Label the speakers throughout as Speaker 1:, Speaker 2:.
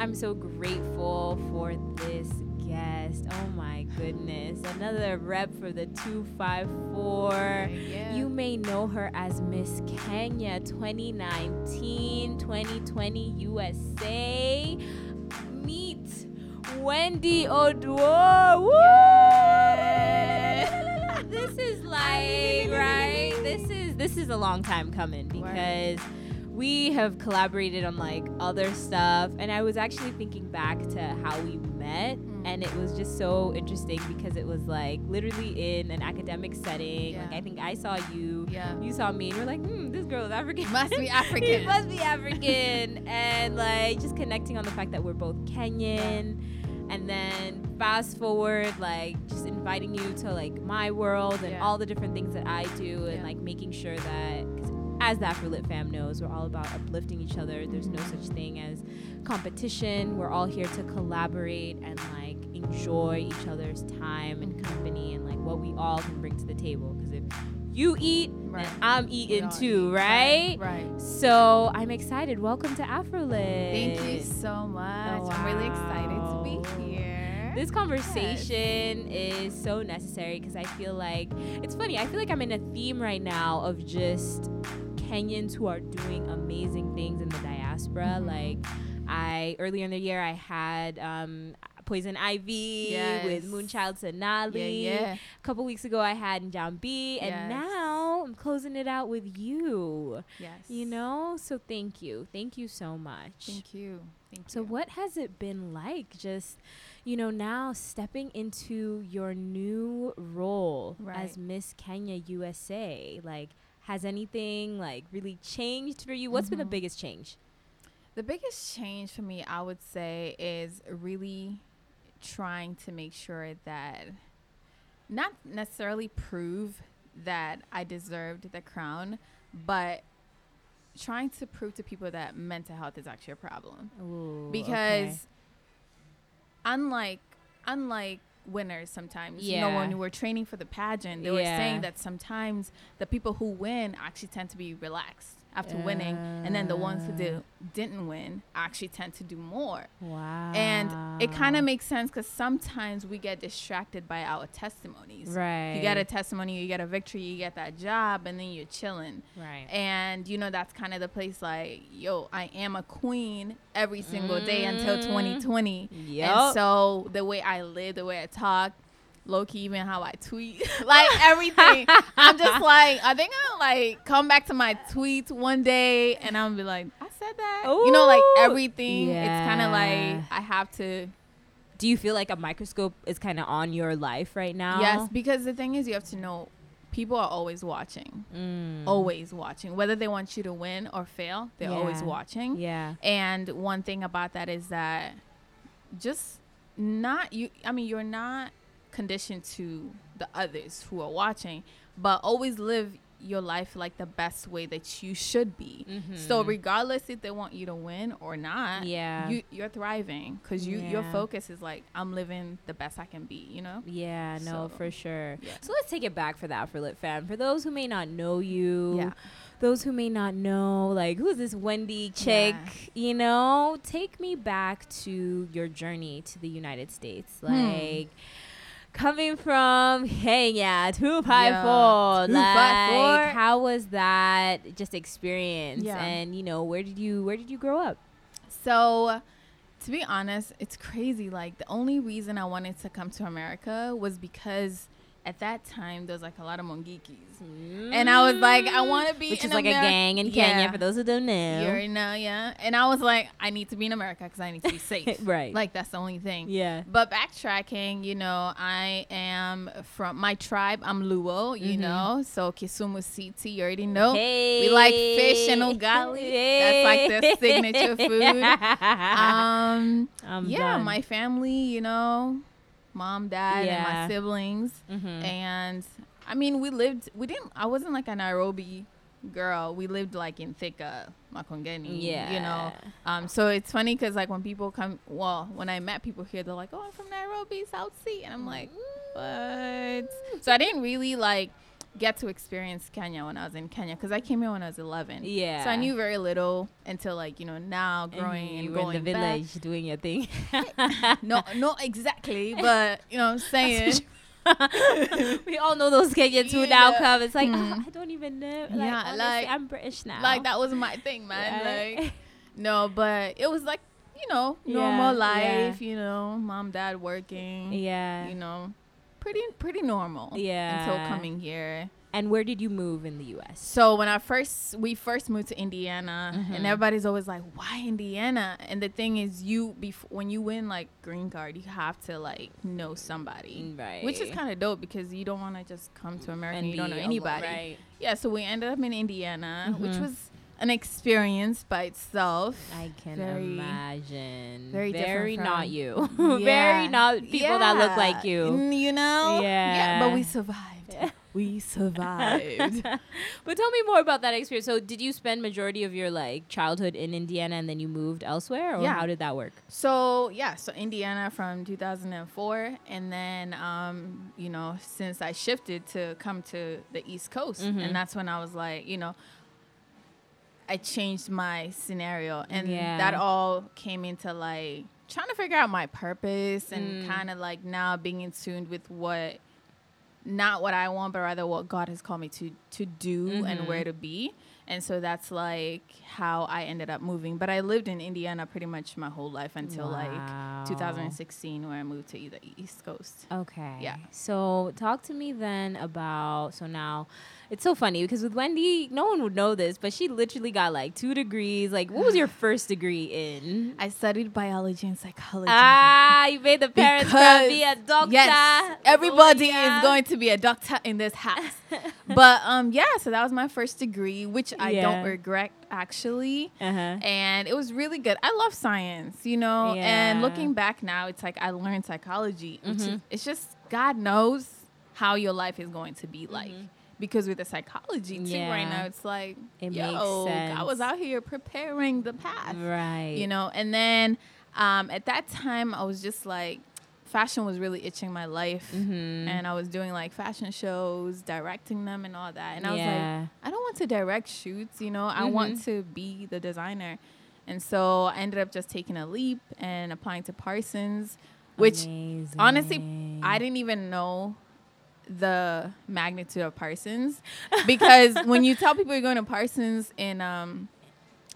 Speaker 1: I'm so grateful for this guest. Oh my goodness. Another rep for the 254.
Speaker 2: Yeah.
Speaker 1: You may know her as Miss Kenya 2019 2020 USA. Meet Wendy. Woo!
Speaker 2: Yeah.
Speaker 1: This is like right. This is this is a long time coming because we have collaborated on like other stuff and I was actually thinking back to how we met
Speaker 2: Mm.
Speaker 1: and it was just so interesting because it was like literally in an academic setting. Like I think I saw you,
Speaker 2: Yeah.
Speaker 1: you saw me and you're like, hmm, this girl is African.
Speaker 2: Must be African.
Speaker 1: must be African. and like just connecting on the fact that we're both Kenyan. And then fast forward, like just inviting you to like my world and
Speaker 2: Yeah.
Speaker 1: all the different things that I do, and
Speaker 2: Yeah.
Speaker 1: like making sure that, as the Afrolit fam knows, we're all about uplifting each other. There's no such thing as competition. We're all here to collaborate and like enjoy each other's time and company and like what we all can bring to the table. Because if you eat,
Speaker 2: Right.
Speaker 1: then I'm eating too,
Speaker 2: eat.
Speaker 1: right?
Speaker 2: Right.
Speaker 1: So I'm excited. Welcome to Afrolit.
Speaker 2: Thank you so much. I'm really excited to be here.
Speaker 1: This conversation is so necessary because I feel like it's funny. I feel like I'm in a theme right now of just Kenyans who are doing amazing things in the diaspora.
Speaker 2: Mhm.
Speaker 1: Like I earlier in the year I had um, Poison Ivy
Speaker 2: Yes.
Speaker 1: with Moonchild Sonali.
Speaker 2: yeah, yeah.
Speaker 1: A couple weeks ago I had Njambi, and
Speaker 2: Yes.
Speaker 1: now I'm closing it out with you.
Speaker 2: Yes.
Speaker 1: You know, so thank you, thank you so much.
Speaker 2: Thank you. Thank
Speaker 1: So,
Speaker 2: you.
Speaker 1: what has it been like just, you know, now stepping into your new role as Miss Kenya USA? Like, has anything like really changed for you? What's been the
Speaker 2: Mhm.
Speaker 1: biggest change?
Speaker 2: The biggest change for me, I would say, is really trying to make sure that not necessarily prove that I deserved the crown, but trying to prove to people that mental health is actually a problem.
Speaker 1: Ooh,
Speaker 2: because unlike unlike winners sometimes. You know when we were training for the pageant they were saying that sometimes the people who win actually tend to be relaxed after winning and then the ones who do, didn't win actually tend to do more
Speaker 1: wow.
Speaker 2: and it kind of makes sense because sometimes we get distracted by our testimonies
Speaker 1: right.
Speaker 2: you get a testimony you get a victory you get that job and then you're chilling
Speaker 1: right.
Speaker 2: and you know that's kind of the place like yo i am a queen every single day until
Speaker 1: Mm.
Speaker 2: 2020 yeah so the way i live the way i talk low-key even how i tweet. Like everything. I'm just like i think i'm like come back to my tweets one day and i'm be like i said that. You know like
Speaker 1: Ooh.
Speaker 2: everything. It's kind of like i have to
Speaker 1: Do you feel like a microscope is kind of on your life right now?
Speaker 2: yes because the thing is you have to know people are always watching.
Speaker 1: Mm.
Speaker 2: always watching. Whether they want you to win or fail they're always watching.
Speaker 1: Yeah.
Speaker 2: And one thing about that is that just not you I mean you're not conditioned to the others who are watching, but always live your life like the best way that you should be. So
Speaker 1: Mhm.
Speaker 2: regardless if they want you to win or not,
Speaker 1: Yeah.
Speaker 2: you you're thriving cuz you your focus is like I'm living the best I can be, you know?
Speaker 1: Yeah, no,
Speaker 2: So,
Speaker 1: for sure.
Speaker 2: yeah.
Speaker 1: So let's take it back for the Afrolit fan. For those who may not know you,
Speaker 2: Yeah.
Speaker 1: those who may not know, like, who's this Wendy chick? You know, take me back to your journey to the United States.
Speaker 2: Hmm.
Speaker 1: Coming from 254.
Speaker 2: Yeah, 254.
Speaker 1: Like, how was that just experience?
Speaker 2: Yeah.
Speaker 1: And, you know, where did you, where did you grow up?
Speaker 2: So, to be honest, it's crazy. Like the only reason I wanted to come to America was because at that time there was like a lot of Mungikis, and I was like, I want to be
Speaker 1: Which
Speaker 2: in
Speaker 1: is like a gang in Kenya,
Speaker 2: Yeah.
Speaker 1: for those who don't know.
Speaker 2: You already know, yeah. And I was like, I need to be in America because I need to be safe.
Speaker 1: Right.
Speaker 2: Like that's the only thing.
Speaker 1: yeah.
Speaker 2: But backtracking, you know, I am from my tribe. I'm Luo, you
Speaker 1: Mhm.
Speaker 2: know, so Kisumu City, you already know.
Speaker 1: Hey.
Speaker 2: We like fish and ugali. That's like their signature food. Um,
Speaker 1: I'm
Speaker 2: yeah,
Speaker 1: done.
Speaker 2: my family, you know, mom, dad, and my siblings.
Speaker 1: Mhm.
Speaker 2: And I mean, we lived, we didn't, I wasn't like a Nairobi girl. We lived like in Thika, Makongeni,
Speaker 1: yeah.
Speaker 2: you know. Um, so it's funny because like when people come, well, when I met people here, they're like, oh, I'm from Nairobi, South C. And I'm like, what? So I didn't really like, get to experience Kenya when I was in Kenya because I came here when I was 11.
Speaker 1: Yeah.
Speaker 2: So I knew very little until like you know now growing and,
Speaker 1: were
Speaker 2: going
Speaker 1: in the
Speaker 2: back.
Speaker 1: village doing your thing.
Speaker 2: No, not exactly, but you know what I'm saying.
Speaker 1: we all know those Kenyans who
Speaker 2: You
Speaker 1: now come. It's like
Speaker 2: Mm.
Speaker 1: "Ah, I don't even know. Like,
Speaker 2: Yeah,
Speaker 1: honestly,
Speaker 2: like-
Speaker 1: I'm British now.
Speaker 2: like that was my thing, man.
Speaker 1: Right?
Speaker 2: Like no, but it was like you know normal
Speaker 1: yeah.
Speaker 2: life. You know, mom, dad working.
Speaker 1: yeah.
Speaker 2: You know, pretty pretty normal.
Speaker 1: Yeah.
Speaker 2: Until coming here.
Speaker 1: And where did you move in the U.S.?
Speaker 2: So when I first we first moved to Indiana,
Speaker 1: Mhm.
Speaker 2: and everybody's always like, "Why Indiana?" And the thing is, you bef- when you win like green card, you have to like know somebody,
Speaker 1: Right.
Speaker 2: which is kind of dope because you don't want to just come to America and,
Speaker 1: and
Speaker 2: you don't know anybody.
Speaker 1: Right.
Speaker 2: Yeah, so we ended up in Indiana, which
Speaker 1: Mhm.
Speaker 2: was an experience by itself.
Speaker 1: I can
Speaker 2: Very-
Speaker 1: imagine.
Speaker 2: very different
Speaker 1: very not you.
Speaker 2: Yeah.
Speaker 1: very not people that look like you.
Speaker 2: You know? Yeah, but we survived. we survived.
Speaker 1: but tell me more about that experience. So, did you spend majority of your like childhood in Indiana and then you moved elsewhere, or
Speaker 2: Yeah.
Speaker 1: how did that work?
Speaker 2: So yeah, so Indiana from 2004, and then um, you know since I shifted to come to the East Coast,
Speaker 1: Mhm.
Speaker 2: and that's when I was like, you know, I changed my scenario, and
Speaker 1: Yeah.
Speaker 2: that all came into like trying to figure out my purpose and
Speaker 1: Mm.
Speaker 2: kind of like now being in tune with what not what I want, but rather what God has called me to to do
Speaker 1: Mhm.
Speaker 2: and where to be. And so that's like how I ended up moving. But I lived in Indiana pretty much my whole life until
Speaker 1: Wow.
Speaker 2: like 2016, where I moved to the East Coast.
Speaker 1: Okay.
Speaker 2: Yeah.
Speaker 1: So talk to me then about so now it's so funny because with Wendy, no one would know this, but she literally got like two degrees. Like, what was your first degree in?
Speaker 2: I studied biology and psychology.
Speaker 1: Ah, you made the parents gonna be a doctor.
Speaker 2: Yes, everybody
Speaker 1: Yeah.
Speaker 2: is going to be a doctor in this house. but um, yeah, so that was my first degree, which I
Speaker 1: Yeah.
Speaker 2: don't regret actually.
Speaker 1: Uh-huh.
Speaker 2: and it was really good. I love science, you know.
Speaker 1: Yeah.
Speaker 2: And looking back now, it's like I learned psychology. Which is, it's just God knows how your life is going to be like.
Speaker 1: Mhm.
Speaker 2: Because with the psychology too, right now it's like,
Speaker 1: It
Speaker 2: yo, I was out here preparing the path,
Speaker 1: Right.
Speaker 2: you know. And then um, at that time, I was just like, fashion was really itching my life,
Speaker 1: Mm-hmm.
Speaker 2: and I was doing like fashion shows, directing them, and all that. And I was like. I don't want to direct shoots, you know. I
Speaker 1: Mhm.
Speaker 2: want to be the designer. And so I ended up just taking a leap and applying to Parsons, which honestly, I didn't even know the magnitude of Parsons because when you tell people you're going to Parsons in um,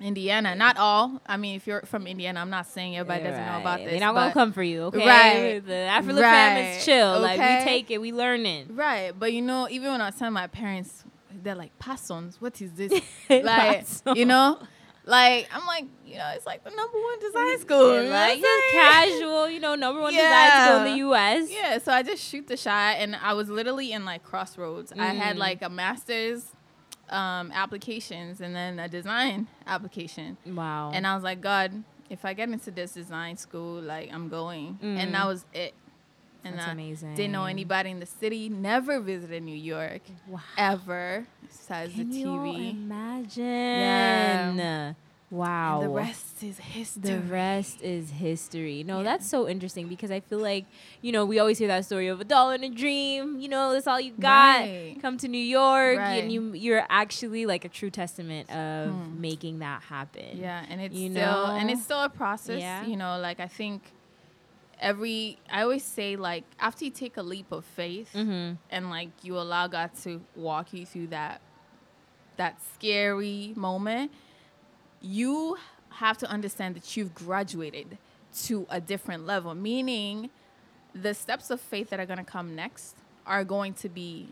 Speaker 2: Indiana, not all. I mean, if you're from Indiana, I'm not saying everybody doesn't know about this.
Speaker 1: They're not gonna come for you, okay?
Speaker 2: Right.
Speaker 1: The Afro fam is
Speaker 2: Right.
Speaker 1: chill. Like we take it, we learn it.
Speaker 2: Right, but you know, even when I was telling my parents, they're like, "Parsons, what is this?" like, you know, like I'm like, you know, it's like the number one design school. know
Speaker 1: like just casual, you know, number one design school in the U.S.
Speaker 2: Yeah, so I just shoot the shot, and I was literally in like crossroads. I had
Speaker 1: Mm.
Speaker 2: like a master's um, applications and then a design application,
Speaker 1: Wow.
Speaker 2: and I was like, God, if I get into this design school, like I'm going,
Speaker 1: Mm.
Speaker 2: and that was it. And
Speaker 1: That's
Speaker 2: I
Speaker 1: amazing.
Speaker 2: didn't know anybody in the city. Never visited New York
Speaker 1: Wow.
Speaker 2: ever, besides
Speaker 1: Can
Speaker 2: the
Speaker 1: you
Speaker 2: TV.
Speaker 1: imagine? Wow.
Speaker 2: And the rest is history.
Speaker 1: The rest is history. No,
Speaker 2: Yeah.
Speaker 1: that's so interesting because I feel like, you know, we always hear that story of a dollar and a dream. You know, that's all you got.
Speaker 2: Right.
Speaker 1: Come to New York,
Speaker 2: Right.
Speaker 1: and you you're actually like a true testament of
Speaker 2: Hmm.
Speaker 1: making that happen.
Speaker 2: Yeah, and it's
Speaker 1: You
Speaker 2: still and it's still a process.
Speaker 1: Yeah.
Speaker 2: You know, like I think every I always say like after you take a leap of faith
Speaker 1: Mm-hmm.
Speaker 2: and like you allow God to walk you through that that scary moment, you have to understand that you've graduated to a different level. Meaning the steps of faith that are gonna come next are going to be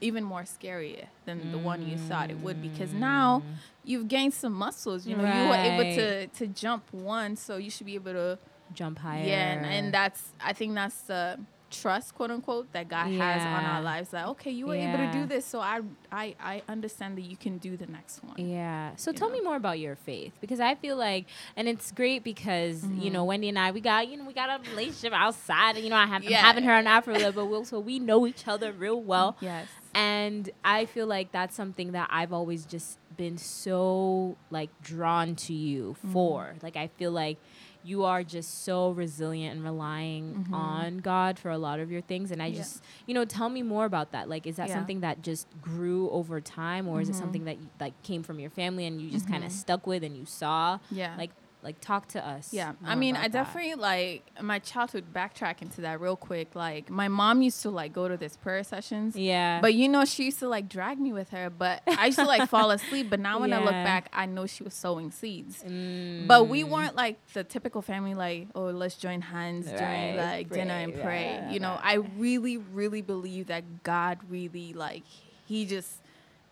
Speaker 2: even more scarier than the one you thought it would because now you've gained some muscles. You know, you were able to to jump one, so you should be able to
Speaker 1: Jump higher.
Speaker 2: yeah, and, and that's I think that's the trust, quote unquote, that God has on our lives. That okay, you were able to do this, so I I I understand that you can do the next one.
Speaker 1: Yeah. So
Speaker 2: you
Speaker 1: tell
Speaker 2: know?
Speaker 1: me more about your faith because I feel like, and it's great because you know Wendy and I we got you know we got a relationship outside. And you know I have
Speaker 2: Yeah.
Speaker 1: I'm having her on Afrolit, but we so we know each other real well.
Speaker 2: Yes.
Speaker 1: And I feel like that's something that I've always just been so like drawn to you
Speaker 2: Mm-hmm.
Speaker 1: for. Like I feel like you are just so resilient and relying
Speaker 2: Mhm.
Speaker 1: on God for a lot of your things. And I
Speaker 2: Yeah.
Speaker 1: just, you know, tell me more about that. Like, is that
Speaker 2: Yeah.
Speaker 1: something that just grew over time, or is it
Speaker 2: Mhm.
Speaker 1: something that you, like came from your family and you just kind
Speaker 2: Mhm.
Speaker 1: of stuck with and you saw?
Speaker 2: Yeah.
Speaker 1: Like, like talk to us.
Speaker 2: Yeah, I mean, I
Speaker 1: that.
Speaker 2: definitely like my childhood. Backtrack into that real quick. Like my mom used to like go to this prayer sessions.
Speaker 1: Yeah.
Speaker 2: But you know, she used to like drag me with her. But I used to like fall asleep. But now when I look back, I know she was sowing seeds.
Speaker 1: Mm.
Speaker 2: But we weren't like the typical family, like, oh, let's join hands
Speaker 1: Right,
Speaker 2: during like dinner and
Speaker 1: pray,
Speaker 2: pray.
Speaker 1: yeah,
Speaker 2: you know,
Speaker 1: right.
Speaker 2: I really, really believe that God really like He just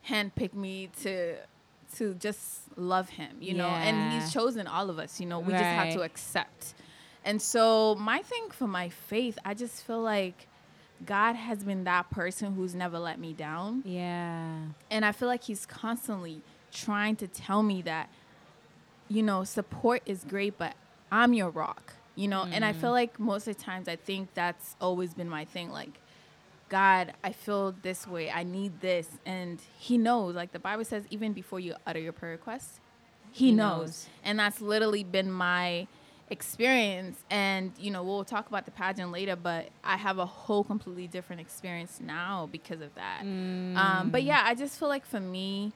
Speaker 2: handpicked me to to just love Him, you know, and He's chosen all of us. You know, we just have to accept. And so my thing for my faith, I just feel like God has been that person who's never let me down.
Speaker 1: Yeah.
Speaker 2: And I feel like he's constantly trying to tell me that, you know, support is great, but I'm your rock, you know? And I feel mm. like most of the times I think that's always been my thing. Like, God, I feel this way. I need this. And he knows. Like the Bible says, even before you utter your prayer request, he,
Speaker 1: He
Speaker 2: knows.
Speaker 1: knows.
Speaker 2: And that's literally been my experience. And, you know, we'll talk about the pageant later, but I have a whole completely different experience now because of that. Um,
Speaker 1: Mm.
Speaker 2: but yeah, I just feel like for me,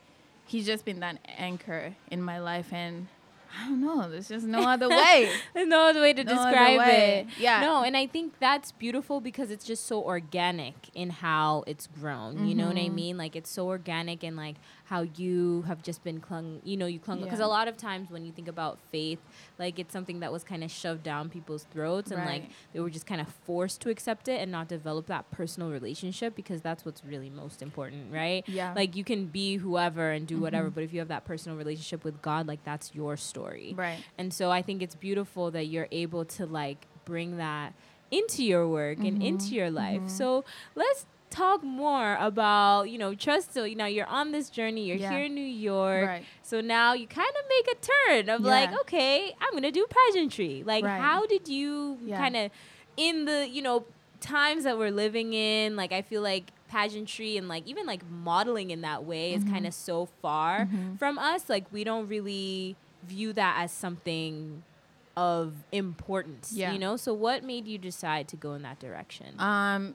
Speaker 2: he's just been that anchor in my life. And I don't know, there's just no other way.
Speaker 1: There's no other way to
Speaker 2: No
Speaker 1: describe
Speaker 2: way.
Speaker 1: it.
Speaker 2: Yeah.
Speaker 1: No, and I think that's beautiful because it's just so organic in how it's grown. You know what I
Speaker 2: Mhm.
Speaker 1: mean? Like it's so organic and like how you have just been clung, you know, you clung because
Speaker 2: Yeah.
Speaker 1: a lot of times when you think about faith, like it's something that was kind of shoved down people's throats and like they were just kind of forced to accept it and not develop that personal relationship because that's what's really most important, right?
Speaker 2: Yeah.
Speaker 1: Like you can be whoever and do whatever,
Speaker 2: Mhm.
Speaker 1: but if you have that personal relationship with God, like that's your story.
Speaker 2: right.
Speaker 1: And so I think it's beautiful that you're able to like bring that into your work and into
Speaker 2: Mhm,
Speaker 1: your life.
Speaker 2: mhm.
Speaker 1: So let's talk more about, you know, trust. So, you know, you're on this journey, you're
Speaker 2: Yeah.
Speaker 1: here in New York.
Speaker 2: Right.
Speaker 1: So now you kind of make a turn of like, okay, I'm going to do pageantry. Like,
Speaker 2: Right.
Speaker 1: how did you
Speaker 2: Yeah.
Speaker 1: kind of, in the, you know, times that we're living in, like, I feel like pageantry and like even like modeling in that way is
Speaker 2: Mhm.
Speaker 1: kind of so far
Speaker 2: Mhm.
Speaker 1: from us. Like, we don't really view that as something of importance,
Speaker 2: Yeah.
Speaker 1: you know? So, what made you decide to go in that direction?
Speaker 2: Um,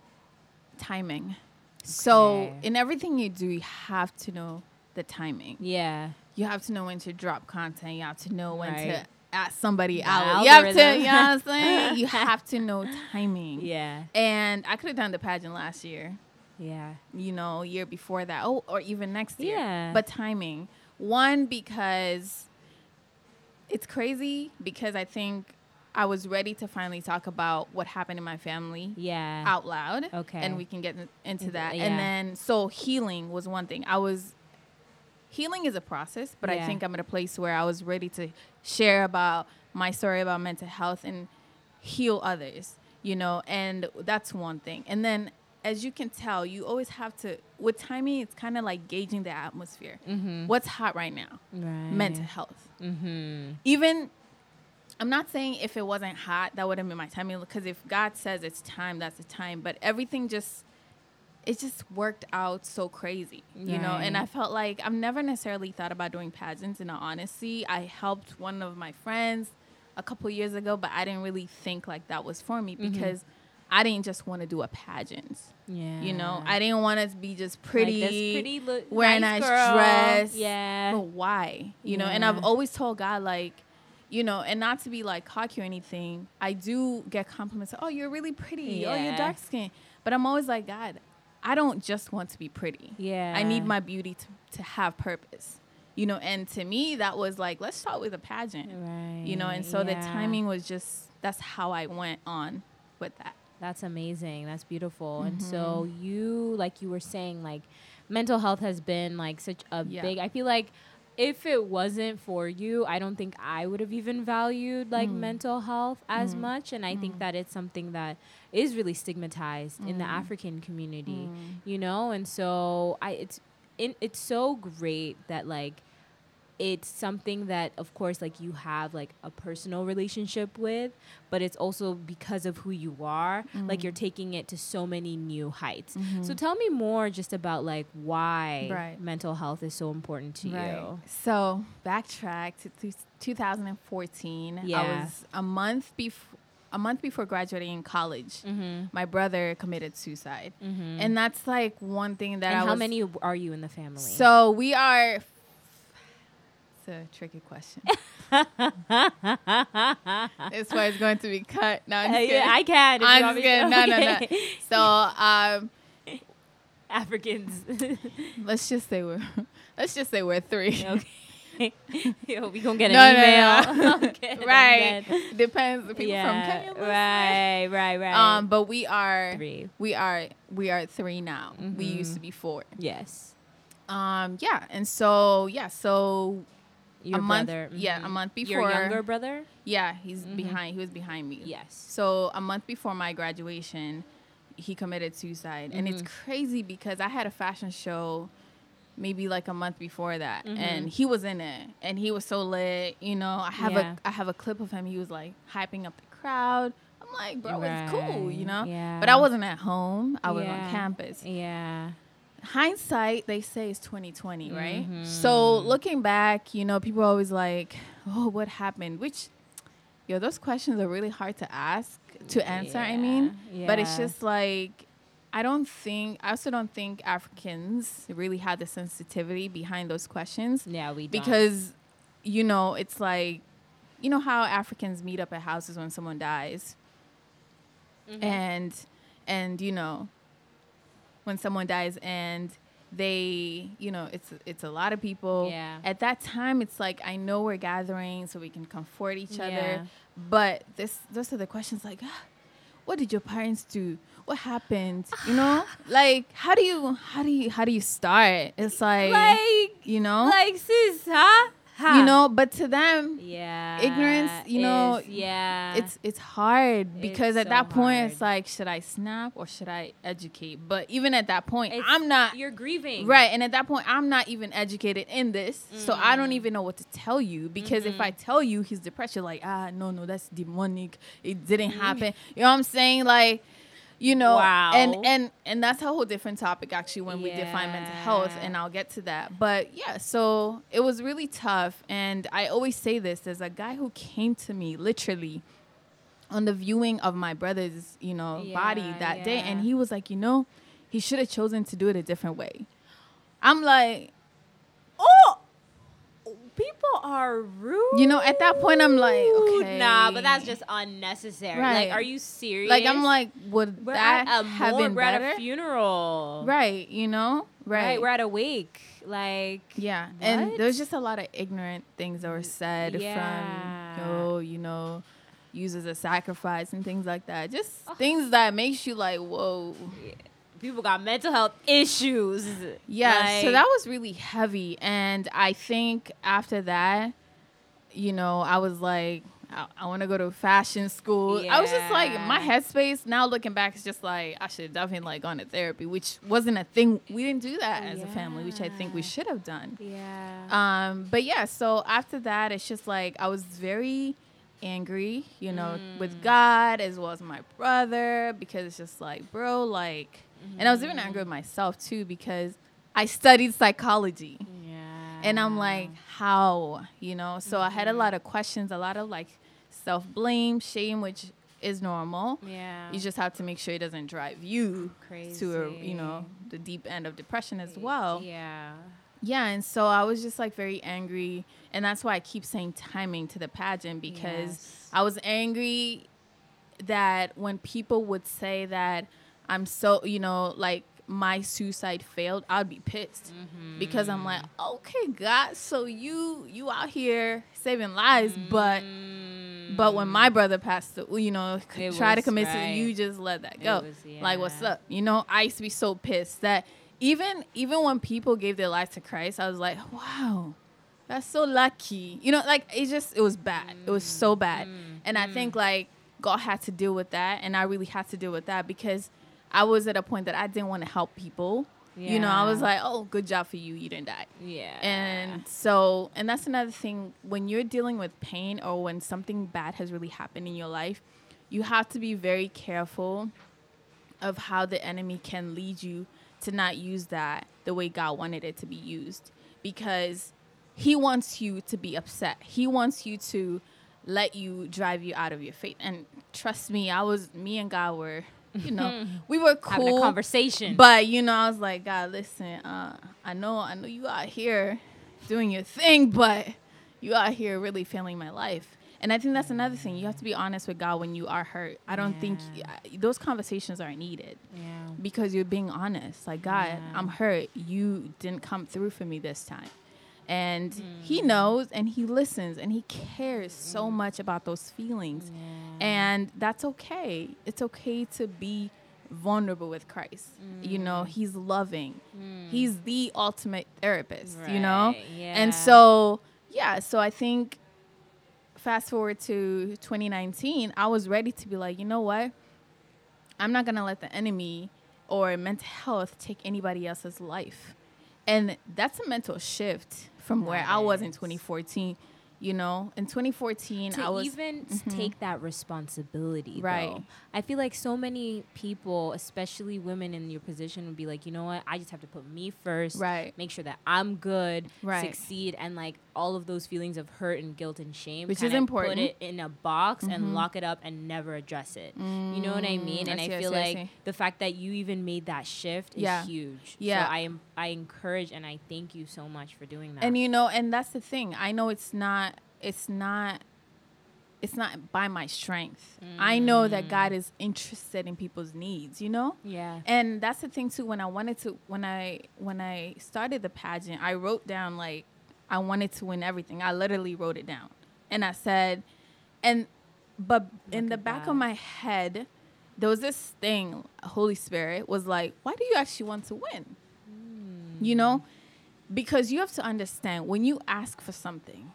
Speaker 2: timing. So in everything you do, you have to know the timing.
Speaker 1: yeah.
Speaker 2: You have to know when to drop content. You have to know when
Speaker 1: Right.
Speaker 2: to ask somebody
Speaker 1: The
Speaker 2: out. You have to, you know what I'm saying? you have to know timing.
Speaker 1: Yeah.
Speaker 2: And I could have done the pageant last year,
Speaker 1: Yeah.
Speaker 2: you know, year before that, oh, or even next year.
Speaker 1: Yeah.
Speaker 2: But timing. One, because it's crazy because I think I was ready to finally talk about what happened in my family
Speaker 1: Yeah.
Speaker 2: out loud.
Speaker 1: Okay.
Speaker 2: And we can get in- into that.
Speaker 1: yeah.
Speaker 2: And then, so healing was one thing. I was, healing is a process, but I think I'm at a place where I was ready to share about my story about mental health and heal others, you know, and that's one thing. And then, as you can tell, you always have to, with timing, it's kind of like gauging the atmosphere.
Speaker 1: Mm-hmm.
Speaker 2: What's hot right now?
Speaker 1: Right.
Speaker 2: Mental health.
Speaker 1: Mm-hmm.
Speaker 2: Even, I'm not saying if it wasn't hot, that wouldn't be my timing, because if God says it's time, that's the time. But everything just, it just worked out so crazy, you know. And I felt like I've never necessarily thought about doing pageants. In all honesty, I helped one of my friends a couple years ago, but I didn't really think like that was for me
Speaker 1: Mhm.
Speaker 2: because I didn't just want to do a pageant.
Speaker 1: Yeah.
Speaker 2: You know, I didn't want to be just
Speaker 1: Like
Speaker 2: pretty,
Speaker 1: this pretty look,
Speaker 2: wearing
Speaker 1: nice
Speaker 2: nice dress.
Speaker 1: Yeah.
Speaker 2: but why? You know, and I've always told God like, you know, and not to be like cocky or anything. I do get compliments. Oh, you're really pretty. Oh, you're dark skin. But I'm always like, God, I don't just want to be pretty.
Speaker 1: Yeah.
Speaker 2: I need my beauty to, to have purpose. You know, and to me that was like, let's start with a pageant.
Speaker 1: Right.
Speaker 2: You know, and so the timing was just that's how I went on with that.
Speaker 1: That's amazing. That's beautiful. And
Speaker 2: Mm-hmm.
Speaker 1: so you, like you were saying, like mental health has been like such a
Speaker 2: Yeah.
Speaker 1: big. I feel like if it wasn't for you, I don't think I would have even valued like
Speaker 2: Mm.
Speaker 1: mental health as
Speaker 2: Mhm.
Speaker 1: much. And I think
Speaker 2: Mm.
Speaker 1: that it's something that is really stigmatized in the
Speaker 2: Mm.
Speaker 1: African community.
Speaker 2: Mm.
Speaker 1: you know and so i it's in, it's so great that like it's something that of course like you have like a personal relationship with but it's also because of who you are like you're taking it to so many new heights so tell me more just about like why
Speaker 2: Right.
Speaker 1: mental health is so important to you
Speaker 2: So backtrack to th- 2014. I
Speaker 1: Yeah.
Speaker 2: was a month before a month before graduating college.
Speaker 1: mm-hmm.
Speaker 2: My brother committed suicide,
Speaker 1: Mm-hmm.
Speaker 2: and that's like one thing that
Speaker 1: and
Speaker 2: I
Speaker 1: how
Speaker 2: was.
Speaker 1: many are you in the family
Speaker 2: So we are. It's a tricky question. this one is going to be cut. No, I'm
Speaker 1: Uh,
Speaker 2: just
Speaker 1: yeah. I can. if you
Speaker 2: I'm just kidding. No, no, no. So um,
Speaker 1: Africans.
Speaker 2: let's just say we're let's just say we're three.
Speaker 1: okay. Yo, we gonna get an
Speaker 2: No, no,
Speaker 1: email.
Speaker 2: no.
Speaker 1: Okay, I'm
Speaker 2: right. Depends. The people from
Speaker 1: Yeah,
Speaker 2: Kenya.
Speaker 1: Right, right, right.
Speaker 2: Um, but we are
Speaker 1: three.
Speaker 2: we are we are three now. We
Speaker 1: Mhm.
Speaker 2: used to be four.
Speaker 1: Yes.
Speaker 2: Um, yeah, and so yeah, so
Speaker 1: Your
Speaker 2: a month,
Speaker 1: brother.
Speaker 2: yeah, a
Speaker 1: mhm.
Speaker 2: month before.
Speaker 1: Your younger brother.
Speaker 2: Yeah, he's
Speaker 1: Mhm.
Speaker 2: behind. He was behind me.
Speaker 1: Yes.
Speaker 2: So a month before my graduation, he committed suicide, and it's
Speaker 1: Mhm.
Speaker 2: crazy because I had a fashion show. Maybe like a month before that,
Speaker 1: Mhm.
Speaker 2: and he was in it, and he was so lit. You know, I have
Speaker 1: Yeah.
Speaker 2: a I have a clip of him. He was like hyping up the crowd. I'm like, bro, it's cool, you know.
Speaker 1: Yeah.
Speaker 2: But I wasn't at home. I was
Speaker 1: Yeah.
Speaker 2: on campus.
Speaker 1: Yeah.
Speaker 2: Hindsight they say is 2020 right
Speaker 1: Mhm.
Speaker 2: so looking back you know people are always like oh what happened which yo those questions are really hard to ask to answer i mean
Speaker 1: Yeah,
Speaker 2: but it's just like i don't think i also don't think africans really have the sensitivity behind those questions
Speaker 1: yeah we don't.
Speaker 2: because you know it's like you know how africans meet up at houses when someone dies
Speaker 1: Mhm.
Speaker 2: and and you know when someone dies and they you know it's it's a lot of people.
Speaker 1: Yeah.
Speaker 2: at that time it's like i know we're gathering so we can comfort each
Speaker 1: Yeah.
Speaker 2: other. But this those are the questions like ah, what did your parents do? What happened? You know? Like how do you how do you how do you start? It's like,
Speaker 1: like
Speaker 2: you know?
Speaker 1: like sis, huh? Huh.
Speaker 2: you know but to them
Speaker 1: Yeah.
Speaker 2: ignorance, you know,
Speaker 1: is- yeah.
Speaker 2: it's it's hard because
Speaker 1: It's
Speaker 2: at
Speaker 1: so
Speaker 2: that point
Speaker 1: hard.
Speaker 2: it's like should I snap or should I educate? But even at that point,
Speaker 1: It's-
Speaker 2: I'm not
Speaker 1: You're grieving.
Speaker 2: right, and at that point, I'm not even educated in this, so I don't
Speaker 1: Mm.
Speaker 2: even know what to tell you because if
Speaker 1: Mm-hmm.
Speaker 2: I tell you he's depressed, you're like ah no no that's demonic, it didn't
Speaker 1: Mm.
Speaker 2: happen. You know what I'm saying? Like. You know,
Speaker 1: Wow.
Speaker 2: and and and that's a whole different topic actually when we define mental health, and I'll get to that. But yeah, so it was really tough, and I always say this: there's a guy who came to me literally on the viewing of my brother's, you know, body
Speaker 1: Yeah,
Speaker 2: that day, and he was like, you know, he should have chosen to do it a different way. I'm like,
Speaker 1: Oh, people are rude.
Speaker 2: You know, at that point, I'm like, okay.
Speaker 1: Nah, but that's just unnecessary.
Speaker 2: Right.
Speaker 1: Like, are you serious?
Speaker 2: like I'm like, would
Speaker 1: we're
Speaker 2: that
Speaker 1: at a
Speaker 2: have
Speaker 1: mor-
Speaker 2: been
Speaker 1: we're at
Speaker 2: better?
Speaker 1: a funeral.
Speaker 2: right, you know, right.
Speaker 1: We're at a wake. Like,
Speaker 2: Yeah, and there's just a lot of ignorant things that were said
Speaker 1: Yeah.
Speaker 2: from, oh, you know, use as a sacrifice and things like that. Just
Speaker 1: Ugh.
Speaker 2: things that makes you like, whoa.
Speaker 1: People got mental health issues.
Speaker 2: Yeah, so that was really heavy. And I think after that, you know, I was like, I, I want to go to fashion school. I was just like, my
Speaker 1: Yeah.
Speaker 2: headspace now looking back is just like, I should have definitely like gone to therapy, which wasn't a thing. We didn't do that as a family, which I think we should have done.
Speaker 1: Yeah.
Speaker 2: Um, but yeah, so after that, it's just like I was very angry, you know, with
Speaker 1: Mm.
Speaker 2: God as well as my brother because it's just like, bro, like, and I was even
Speaker 1: Mm-hmm.
Speaker 2: angry with myself too because I studied psychology.
Speaker 1: yeah.
Speaker 2: And I'm like, how? You know, so I had a
Speaker 1: Mhm.
Speaker 2: lot of questions, a lot of like self blame, shame, which is normal.
Speaker 1: yeah.
Speaker 2: You just have to make sure it doesn't drive you
Speaker 1: crazy.
Speaker 2: to a, you know, the deep end of depression as well.
Speaker 1: Yeah.
Speaker 2: Yeah, and so I was just like very angry, and that's why I keep saying timing to the pageant because
Speaker 1: Yes.
Speaker 2: I was angry that when people would say that I'm so, you know, like my suicide failed, I'd be pissed because I'm like,
Speaker 1: Mm.
Speaker 2: okay, God, so you you out here saving lives, but but when my brother passed, the, you know,
Speaker 1: It
Speaker 2: try to commit
Speaker 1: right.
Speaker 2: suicide, you just let that go.
Speaker 1: was-
Speaker 2: Like, what's up? You know, I used to be so pissed that even even when people gave their lives to Christ, I was like, wow, that's so lucky. You know, like it just it was bad. It was so bad,
Speaker 1: Mm.
Speaker 2: and I think like God had to deal with that, and I really had to deal with that because I was at a point that I didn't want to help people. You know, I was like, oh, good job for you. You didn't die.
Speaker 1: Yeah.
Speaker 2: And so, and that's another thing when you're dealing with pain or when something bad has really happened in your life, you have to be very careful of how the enemy can lead you to not use that the way God wanted it to be used because he wants you to be upset. He wants you to let you drive you out of your faith. And trust me, I was me and God were, you know, we were cool.
Speaker 1: having a conversation.
Speaker 2: But you know, I was like, God, listen, uh, I know, I know you out here doing your thing, but you out here really failing my life. And I think that's another thing. You have to be honest with God when you are hurt. I don't think
Speaker 1: Yeah.
Speaker 2: uh, those conversations are needed
Speaker 1: yeah.
Speaker 2: because you're being honest. Like, God,
Speaker 1: Yeah.
Speaker 2: I'm hurt. You didn't come through for me this time. And
Speaker 1: Mm.
Speaker 2: he knows and he listens and he cares so much about those feelings. And that's okay. It's okay to be vulnerable with Christ. You know,
Speaker 1: Mm.
Speaker 2: he's loving. He's the ultimate therapist, you know?
Speaker 1: Yeah.
Speaker 2: And so, yeah, so I think fast forward to 2019, I was ready to be like, you know what? I'm not going to let the enemy or mental health take anybody else's life. And that's a mental shift from where I was in 2014. You know, in 2014,
Speaker 1: to
Speaker 2: I was
Speaker 1: even
Speaker 2: Mhm.
Speaker 1: take that responsibility
Speaker 2: Right.
Speaker 1: though. i feel like so many people especially women in your position would be like you know what i just have to put me first
Speaker 2: right,
Speaker 1: make sure that i'm good
Speaker 2: Right.
Speaker 1: succeed and like all of those feelings of hurt and guilt and shame
Speaker 2: Which is important.
Speaker 1: put it in a box
Speaker 2: Mhm.
Speaker 1: and lock it up and never address it you know what i mean
Speaker 2: Mm,
Speaker 1: and
Speaker 2: I
Speaker 1: i,
Speaker 2: see, I
Speaker 1: feel
Speaker 2: see, I
Speaker 1: like
Speaker 2: see.
Speaker 1: the fact that you even made that shift is
Speaker 2: Yeah.
Speaker 1: huge
Speaker 2: Yeah.
Speaker 1: so i am i encourage and i thank you so much for doing that
Speaker 2: And you know, and that's the thing. I know it's not it's not it's not by my strength. I know that
Speaker 1: Mm.
Speaker 2: God is interested in people's needs, you know?
Speaker 1: yeah
Speaker 2: And that's the thing too when I wanted to when I when I started the pageant, I wrote down like I wanted to win everything. I literally wrote it down. And I said and but in the back
Speaker 1: that.
Speaker 2: of my head there was this thing, Holy Spirit was like, why do you actually want to win? You know? Because you have to understand when you ask for something,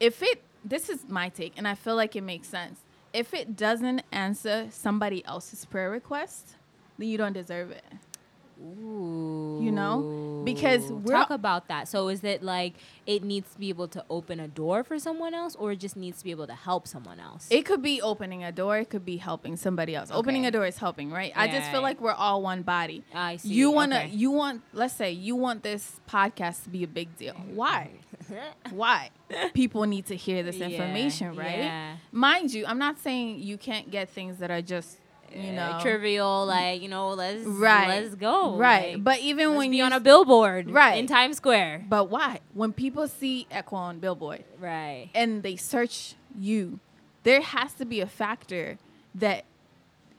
Speaker 2: if it, this is my take, and I feel like it makes sense. If it doesn't answer somebody else's prayer request, then you don't deserve it.
Speaker 1: Ooh.
Speaker 2: You know? Because we're-
Speaker 1: talk about that. So is it like it needs to be able to open a door for someone else, or it just needs to be able to help someone else?
Speaker 2: It could be opening a door, it could be helping somebody else. Opening a door is helping, right? Yeah. I just feel like we're all one body.
Speaker 1: I see.
Speaker 2: You want to
Speaker 1: Okay.
Speaker 2: you want let's say you want this podcast to be a big deal. Why? Why? People need to hear this
Speaker 1: Yeah,
Speaker 2: information, right?
Speaker 1: yeah.
Speaker 2: Mind you, I'm not saying you can't get things that are just, you know,
Speaker 1: trivial, like you know, let's
Speaker 2: right.
Speaker 1: let's go,
Speaker 2: Right.
Speaker 1: like,
Speaker 2: but even when you're
Speaker 1: on a billboard,
Speaker 2: Right.
Speaker 1: in Times Square,
Speaker 2: but why? When people see Echo on Billboard
Speaker 1: right?
Speaker 2: and they search you, there has to be a factor that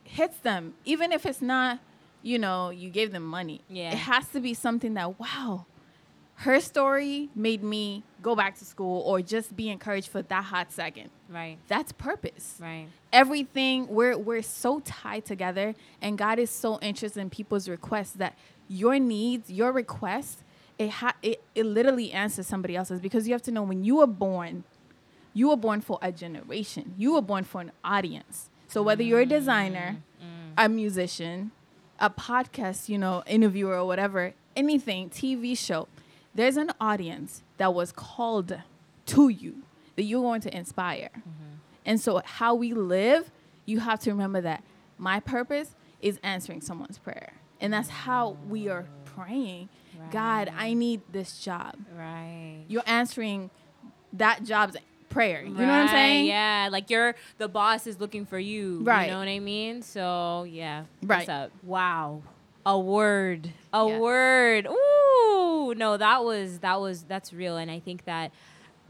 Speaker 2: hits them, even if it's not, you know, you gave them money.
Speaker 1: Yeah.
Speaker 2: It has to be something that, wow, her story made me go back to school or just be encouraged for that hot second.
Speaker 1: Right,
Speaker 2: That's purpose.
Speaker 1: right.
Speaker 2: Everything we're we're so tied together and God is so interested in people's requests that your needs, your requests, it ha- it, it literally answers somebody else's because you have to know when you were born, you were born for a generation. You were born for an audience. So whether you're a mm-hmm. designer, a mm. musician, a podcast, you know, interviewer or whatever, anything, TV show, there's an audience that was called to you that you're going to inspire. Mm-hmm. And so how we live, you have to remember that my purpose is answering someone's prayer. And that's how we are praying. God, I need this job.
Speaker 1: Right.
Speaker 2: You're answering that job's prayer. You know what I'm saying?
Speaker 1: Yeah, like you're the boss is looking for you.
Speaker 2: Right.
Speaker 1: You know what I mean? So yeah.
Speaker 2: Right.
Speaker 1: What's up? Wow. A word. A
Speaker 2: Yeah.
Speaker 1: word. Ooh. No, that was that was that's real. And I think that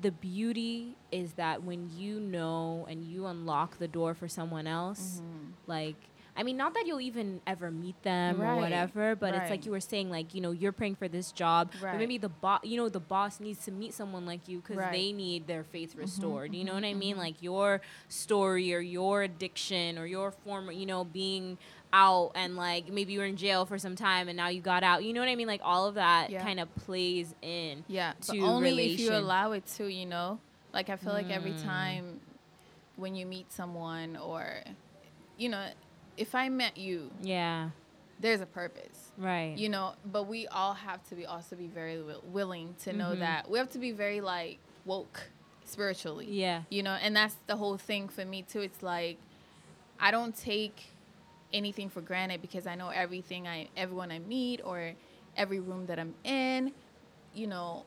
Speaker 1: the beauty is that when you know and you unlock the door for someone else, mm-hmm. like I mean, not that you'll even ever meet them
Speaker 2: Right,
Speaker 1: or whatever, but it's like you were saying, like you know, you're praying for this job, but maybe the boss, you know, the boss needs to meet someone like you because
Speaker 2: Right. Mm-hmm,
Speaker 1: they need their faith mm-hmm. restored. you know mm-hmm. what I mean? Like your story or your addiction or your former, you know, being out and like maybe you were in jail for some time and now you got out. You know what I mean? Like all of that
Speaker 2: Yeah.
Speaker 1: kind of plays in.
Speaker 2: Yeah, but
Speaker 1: to
Speaker 2: only if you allow it to, you know? Like I feel like every
Speaker 1: Mm.
Speaker 2: time when you meet someone or you know, if I met you
Speaker 1: Yeah.
Speaker 2: there's a purpose.
Speaker 1: Right.
Speaker 2: You know, but we all have to be also be very wi- willing to know
Speaker 1: Mhm.
Speaker 2: that we have to be very like woke spiritually.
Speaker 1: Yeah.
Speaker 2: You know, and that's the whole thing for me too. It's like I don't take anything for granted because I know everything I everyone I meet or every room that I'm in, you know,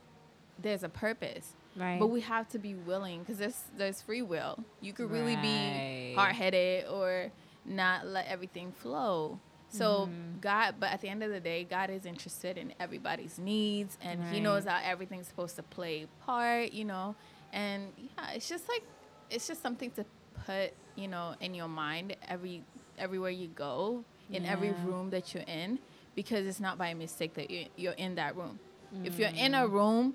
Speaker 2: there's a purpose.
Speaker 1: Right.
Speaker 2: But we have to be willing because there's there's free will. You could really
Speaker 1: Right.
Speaker 2: be hard headed or not let everything flow. So
Speaker 1: Mhm.
Speaker 2: God, but at the end of the day, God is interested in everybody's needs, and He knows how everything's supposed to play part. You know, and yeah, it's just like it's just something to put you know in your mind every everywhere you go in every room that you're in because it's not by mistake that you're, in that room. If you're in
Speaker 1: Mm.
Speaker 2: a room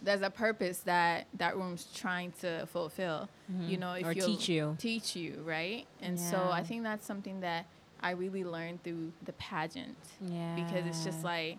Speaker 2: there's a purpose that that room's trying to fulfill. You know, if
Speaker 1: Mm-hmm. or
Speaker 2: you'll
Speaker 1: teach you.
Speaker 2: teach you, right? And so I think that's something that I really learned through the pageant
Speaker 1: Yeah.
Speaker 2: because it's just like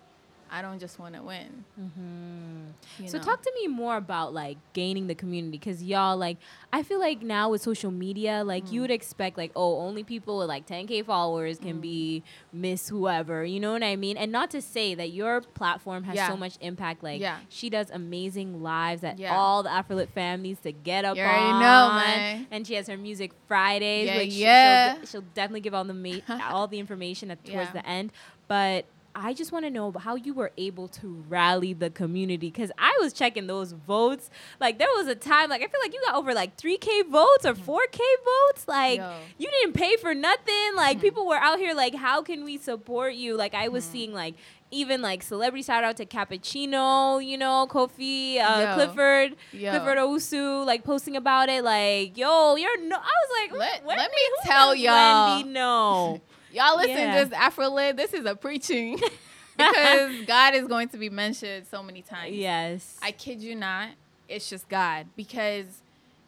Speaker 2: I don't just want to win.
Speaker 1: Mm-hmm. So
Speaker 2: know?
Speaker 1: talk to me more about like gaining the community because y'all like I feel like now with social media like
Speaker 2: Mm.
Speaker 1: you would expect like oh only people with like 10k followers can
Speaker 2: Mm.
Speaker 1: be Miss whoever you know what I mean and not to say that your platform has
Speaker 2: Yeah.
Speaker 1: so much impact like
Speaker 2: Yeah.
Speaker 1: she does amazing lives that
Speaker 2: Yeah.
Speaker 1: all the Afrolit fam needs to get up
Speaker 2: You already
Speaker 1: on
Speaker 2: know, man.
Speaker 1: and she has her music Fridays
Speaker 2: Yeah,
Speaker 1: which
Speaker 2: yeah.
Speaker 1: She'll, she'll definitely give all the ma- all the information at, towards the end but I just want to know how you were able to rally the community because I was checking those votes. Like there was a time, like I feel like you got over like three k votes or four k votes. Like
Speaker 2: Yo.
Speaker 1: you didn't pay for nothing. Like
Speaker 2: Mhm.
Speaker 1: people were out here like, how can we support you? Like I was
Speaker 2: Mhm.
Speaker 1: seeing like even like celebrity shout out to Cappuccino, you know, Kofi, uh,
Speaker 2: Yo.
Speaker 1: Clifford,
Speaker 2: Yo.
Speaker 1: Clifford Owusu, like posting about it. Like yo, you're no. I was like,
Speaker 2: Let- let me
Speaker 1: who
Speaker 2: tell y'all.
Speaker 1: Wendy know.
Speaker 2: Y'all listen,
Speaker 1: Yeah.
Speaker 2: just Afrolit. This is a preaching because God is going to be mentioned so many times.
Speaker 1: yes.
Speaker 2: I kid you not. It's just God because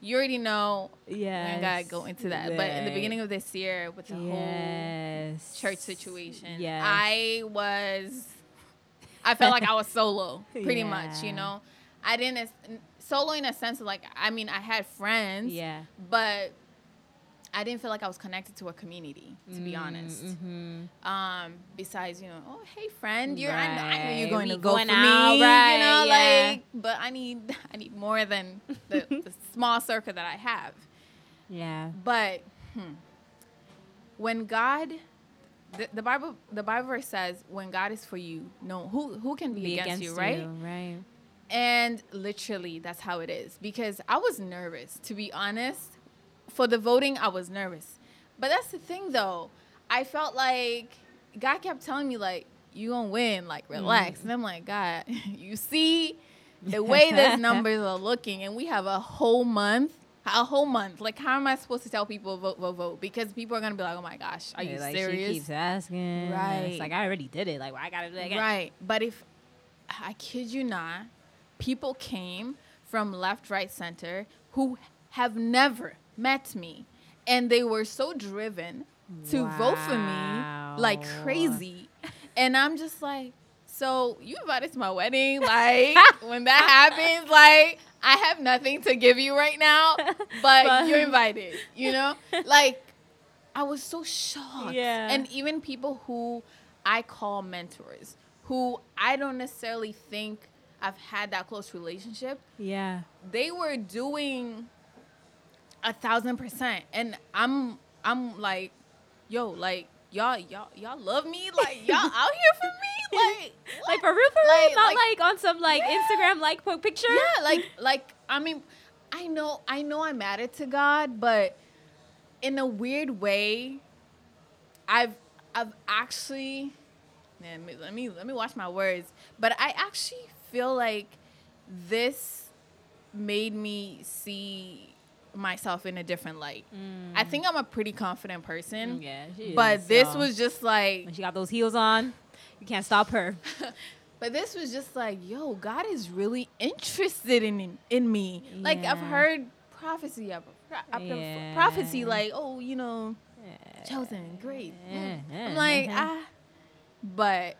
Speaker 2: you already know
Speaker 1: yes.
Speaker 2: I gotta go into that. But in the beginning of this year, with the whole church situation,
Speaker 1: Yes.
Speaker 2: I was, I felt like I was solo, pretty much. You know, I didn't solo in a sense of like, I mean, I had friends,
Speaker 1: Yeah.
Speaker 2: but I didn't feel like I was connected to a community, to be honest.
Speaker 1: Mm-hmm.
Speaker 2: Um, besides, you know, oh hey friend, you're I, know, I know you're going
Speaker 1: We
Speaker 2: to go
Speaker 1: going
Speaker 2: for
Speaker 1: out,
Speaker 2: me,
Speaker 1: right,
Speaker 2: you know,
Speaker 1: yeah.
Speaker 2: like. But I need I need more than the, the small circle that I have.
Speaker 1: Yeah.
Speaker 2: But hmm, when God, the, the Bible the Bible verse says, when God is for you, no who who can be, against, you, right?
Speaker 1: Right.
Speaker 2: And literally, that's how it is. Because I was nervous, to be honest. For the voting, I was nervous. But that's the thing, though. I felt like God kept telling me, like, you gonna win, like, mm-hmm. relax. And I'm like, God, you see the way those numbers are looking, and we have a whole month. A whole month. Like, how am I supposed to tell people vote, vote, vote? Because people are gonna be like, "Oh my gosh, are you
Speaker 1: like
Speaker 2: serious?"
Speaker 1: She keeps asking.
Speaker 2: Right.
Speaker 1: It's like I already did it. Like why I gotta do it again?
Speaker 2: Right. But if I kid you not, people came from left, right, center who have never met me. And they were so driven to vote for me like crazy. And I'm just like, so you invited to my wedding? Like when that happens, like I have nothing to give you right now, but,
Speaker 1: But-
Speaker 2: you're invited, you know? Like I was so shocked.
Speaker 1: Yeah.
Speaker 2: And even people who I call mentors, who I don't necessarily think I've had that close relationship,
Speaker 1: Yeah.
Speaker 2: they were doing a thousand percent. And I'm I'm like, yo, like y'all y'all y'all love me? Like y'all out here for me? Like
Speaker 1: Like for real, for real, not
Speaker 2: like-
Speaker 1: like, on some like
Speaker 2: Yeah.
Speaker 1: Instagram like po- picture.
Speaker 2: Yeah, like like I mean, I know I know I'm at it to God, but in a weird way, I've I've actually man, me- let me let me watch my words. But I actually feel like this made me see myself in a different light. I think I'm a pretty confident person.
Speaker 1: Mm, yeah. she
Speaker 2: But
Speaker 1: is,
Speaker 2: this
Speaker 1: so.
Speaker 2: was just like
Speaker 1: when she got those heels on, you can't stop her.
Speaker 2: But this was just like, yo, God is really interested in in me. Like I've heard prophecy
Speaker 1: Yeah.
Speaker 2: prophecy, like, oh, you know, chosen, great.
Speaker 1: Yeah.
Speaker 2: I'm like, ah, but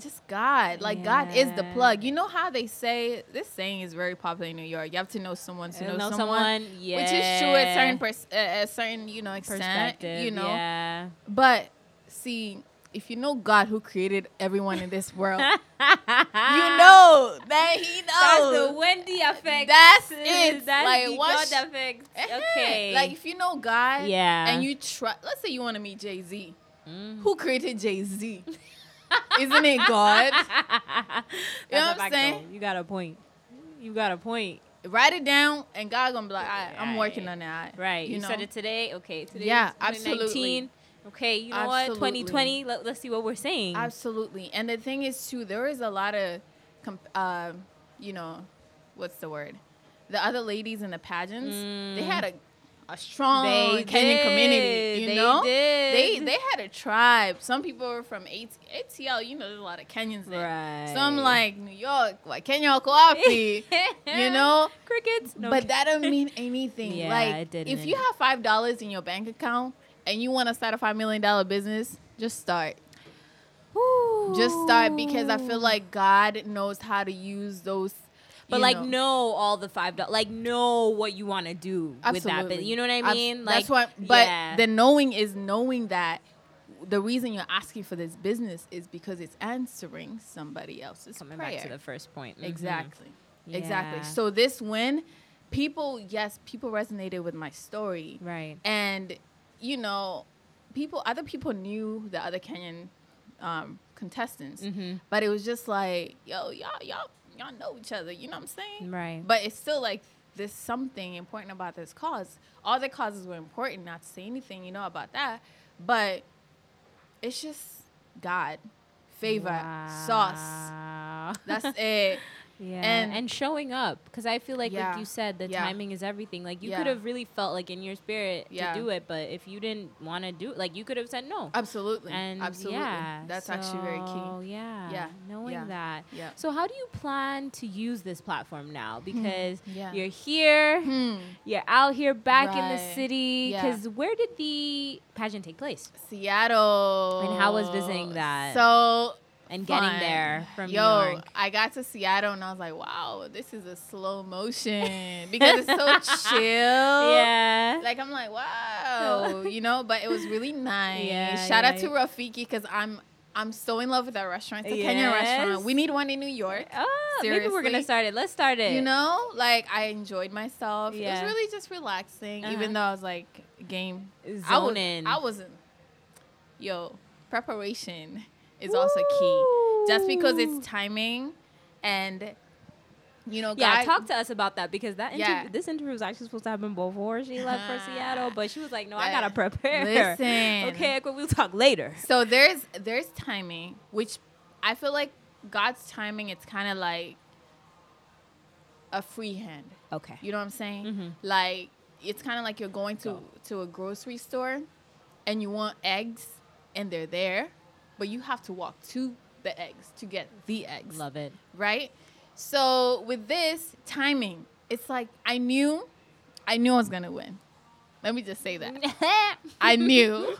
Speaker 2: just God, like God is the plug. You know how they say this saying is very popular in New York. You have to know someone to know,
Speaker 1: know
Speaker 2: someone,
Speaker 1: someone, yeah.
Speaker 2: which is true at certain pers- uh, at certain you know extent.
Speaker 1: perspective.
Speaker 2: You know,
Speaker 1: Yeah.
Speaker 2: but see, if you know God who created everyone in this world, you know that He knows.
Speaker 1: That's the Wendy effect.
Speaker 2: That's it.
Speaker 1: That's
Speaker 2: Like,
Speaker 1: the God effect.
Speaker 2: Eh-heh.
Speaker 1: Okay.
Speaker 2: Like if you know God,
Speaker 1: Yeah.
Speaker 2: and you trust. Let's say you want to meet Jay Z.
Speaker 1: Mm.
Speaker 2: Who created Jay Z? Isn't it God? You know what I'm saying?
Speaker 1: though. You got a point. You got a point.
Speaker 2: Write it down, and God gonna be like, right, I'm working on that.
Speaker 1: Right. You,
Speaker 2: know?
Speaker 1: said it today. Okay. Today.
Speaker 2: Yeah,
Speaker 1: 2019.
Speaker 2: absolutely.
Speaker 1: Okay. You know
Speaker 2: Absolutely.
Speaker 1: what? 2020. Let, let's see what we're saying.
Speaker 2: Absolutely. And the thing is, too, there is a lot of, comp- uh, you know, what's the word? The other ladies in the pageants, they had a, a strong
Speaker 1: They
Speaker 2: Kenyan community. You.
Speaker 1: They
Speaker 2: know,
Speaker 1: did.
Speaker 2: they they had a tribe. Some people were from AT- ATL. You know, there's a lot of Kenyans there.
Speaker 1: Right.
Speaker 2: Some like New York, like Kenya coffee. you know,
Speaker 1: crickets. No,
Speaker 2: but that don't mean anything.
Speaker 1: Yeah,
Speaker 2: like
Speaker 1: it didn't.
Speaker 2: if you have five dollars in your bank account and you want to start a five million dollar business, just start. Just start because I feel like God knows how to use those.
Speaker 1: But like
Speaker 2: know.
Speaker 1: know all the five dollars. Like know what you want to do with that. But you know what I
Speaker 2: Abs-
Speaker 1: mean? like
Speaker 2: that's what. But
Speaker 1: yeah.
Speaker 2: the knowing is knowing that the reason you're asking for this business is because it's answering somebody else's
Speaker 1: coming
Speaker 2: prayer.
Speaker 1: back to the first point. Mhm.
Speaker 2: Exactly. Exactly. So this win, people, yes, people resonated with my story.
Speaker 1: Right.
Speaker 2: And, you know, people, other people knew the other Kenyan um, contestants,
Speaker 1: Mm-hmm.
Speaker 2: but it was just like, yo, y'all, y'all, y'all know each other. You know what I'm saying?
Speaker 1: Right.
Speaker 2: But it's still like there's something important about this cause. All the causes were important. Not to say anything, you know, about that, but it's just God, favor, sauce. That's it.
Speaker 1: Yeah,
Speaker 2: And-
Speaker 1: and, showing up because I feel like,
Speaker 2: Yeah.
Speaker 1: like you said, the
Speaker 2: Yeah.
Speaker 1: timing is everything. Like you
Speaker 2: Yeah.
Speaker 1: could have really felt like in your spirit to do it, but if you didn't want to do it, like you could have said no.
Speaker 2: Absolutely.
Speaker 1: And
Speaker 2: Absolutely.
Speaker 1: yeah,
Speaker 2: That's actually very
Speaker 1: so,
Speaker 2: key.
Speaker 1: Yeah,
Speaker 2: Yeah.
Speaker 1: knowing that.
Speaker 2: Yeah.
Speaker 1: So how do you plan to use this platform now? Because
Speaker 2: Yeah.
Speaker 1: you're here,
Speaker 2: Hmm.
Speaker 1: you're out here back in the
Speaker 2: Right.
Speaker 1: city.
Speaker 2: Yeah.
Speaker 1: Because where did the pageant take place
Speaker 2: Seattle.
Speaker 1: And how was visiting that?
Speaker 2: So
Speaker 1: and getting
Speaker 2: fun.
Speaker 1: there from
Speaker 2: Yo,
Speaker 1: New York?
Speaker 2: I got to Seattle and I was like, wow, this is a slow motion because it's so chill.
Speaker 1: Yeah.
Speaker 2: Like I'm like, wow, you know, but it was really nice.
Speaker 1: Yeah,
Speaker 2: Shout
Speaker 1: yeah,
Speaker 2: out to. Rafiki because I'm I'm so in love with that restaurant. It's a Kenyan restaurant. We need one in New York.
Speaker 1: Oh, maybe we're gonna start it. Let's start it.
Speaker 2: You know, like I enjoyed myself.
Speaker 1: Yeah.
Speaker 2: It was really just relaxing,
Speaker 1: Uh-huh.
Speaker 2: even though I was like game I was,
Speaker 1: in.
Speaker 2: I wasn't. Yo, preparation is also key. Just because it's timing, and you know,
Speaker 1: yeah,
Speaker 2: God,
Speaker 1: talk to us about that because that
Speaker 2: Yeah.
Speaker 1: this interview was actually supposed to happen before she left for Seattle, but she was like, "No, I gotta prepare."
Speaker 2: Listen,
Speaker 1: okay, we'll talk later.
Speaker 2: So there's there's timing, which I feel like God's timing. It's kind of like a free hand.
Speaker 1: Okay.
Speaker 2: You know what I'm saying?
Speaker 1: Mhm.
Speaker 2: Like it's kind of like you're going to
Speaker 1: Go.
Speaker 2: to a grocery store, and you want eggs, and they're there, but you have to walk to the eggs to get the eggs,
Speaker 1: Love it.
Speaker 2: right? So with this timing, it's like I knew, I knew I was gonna win. Let me just say that. I knew.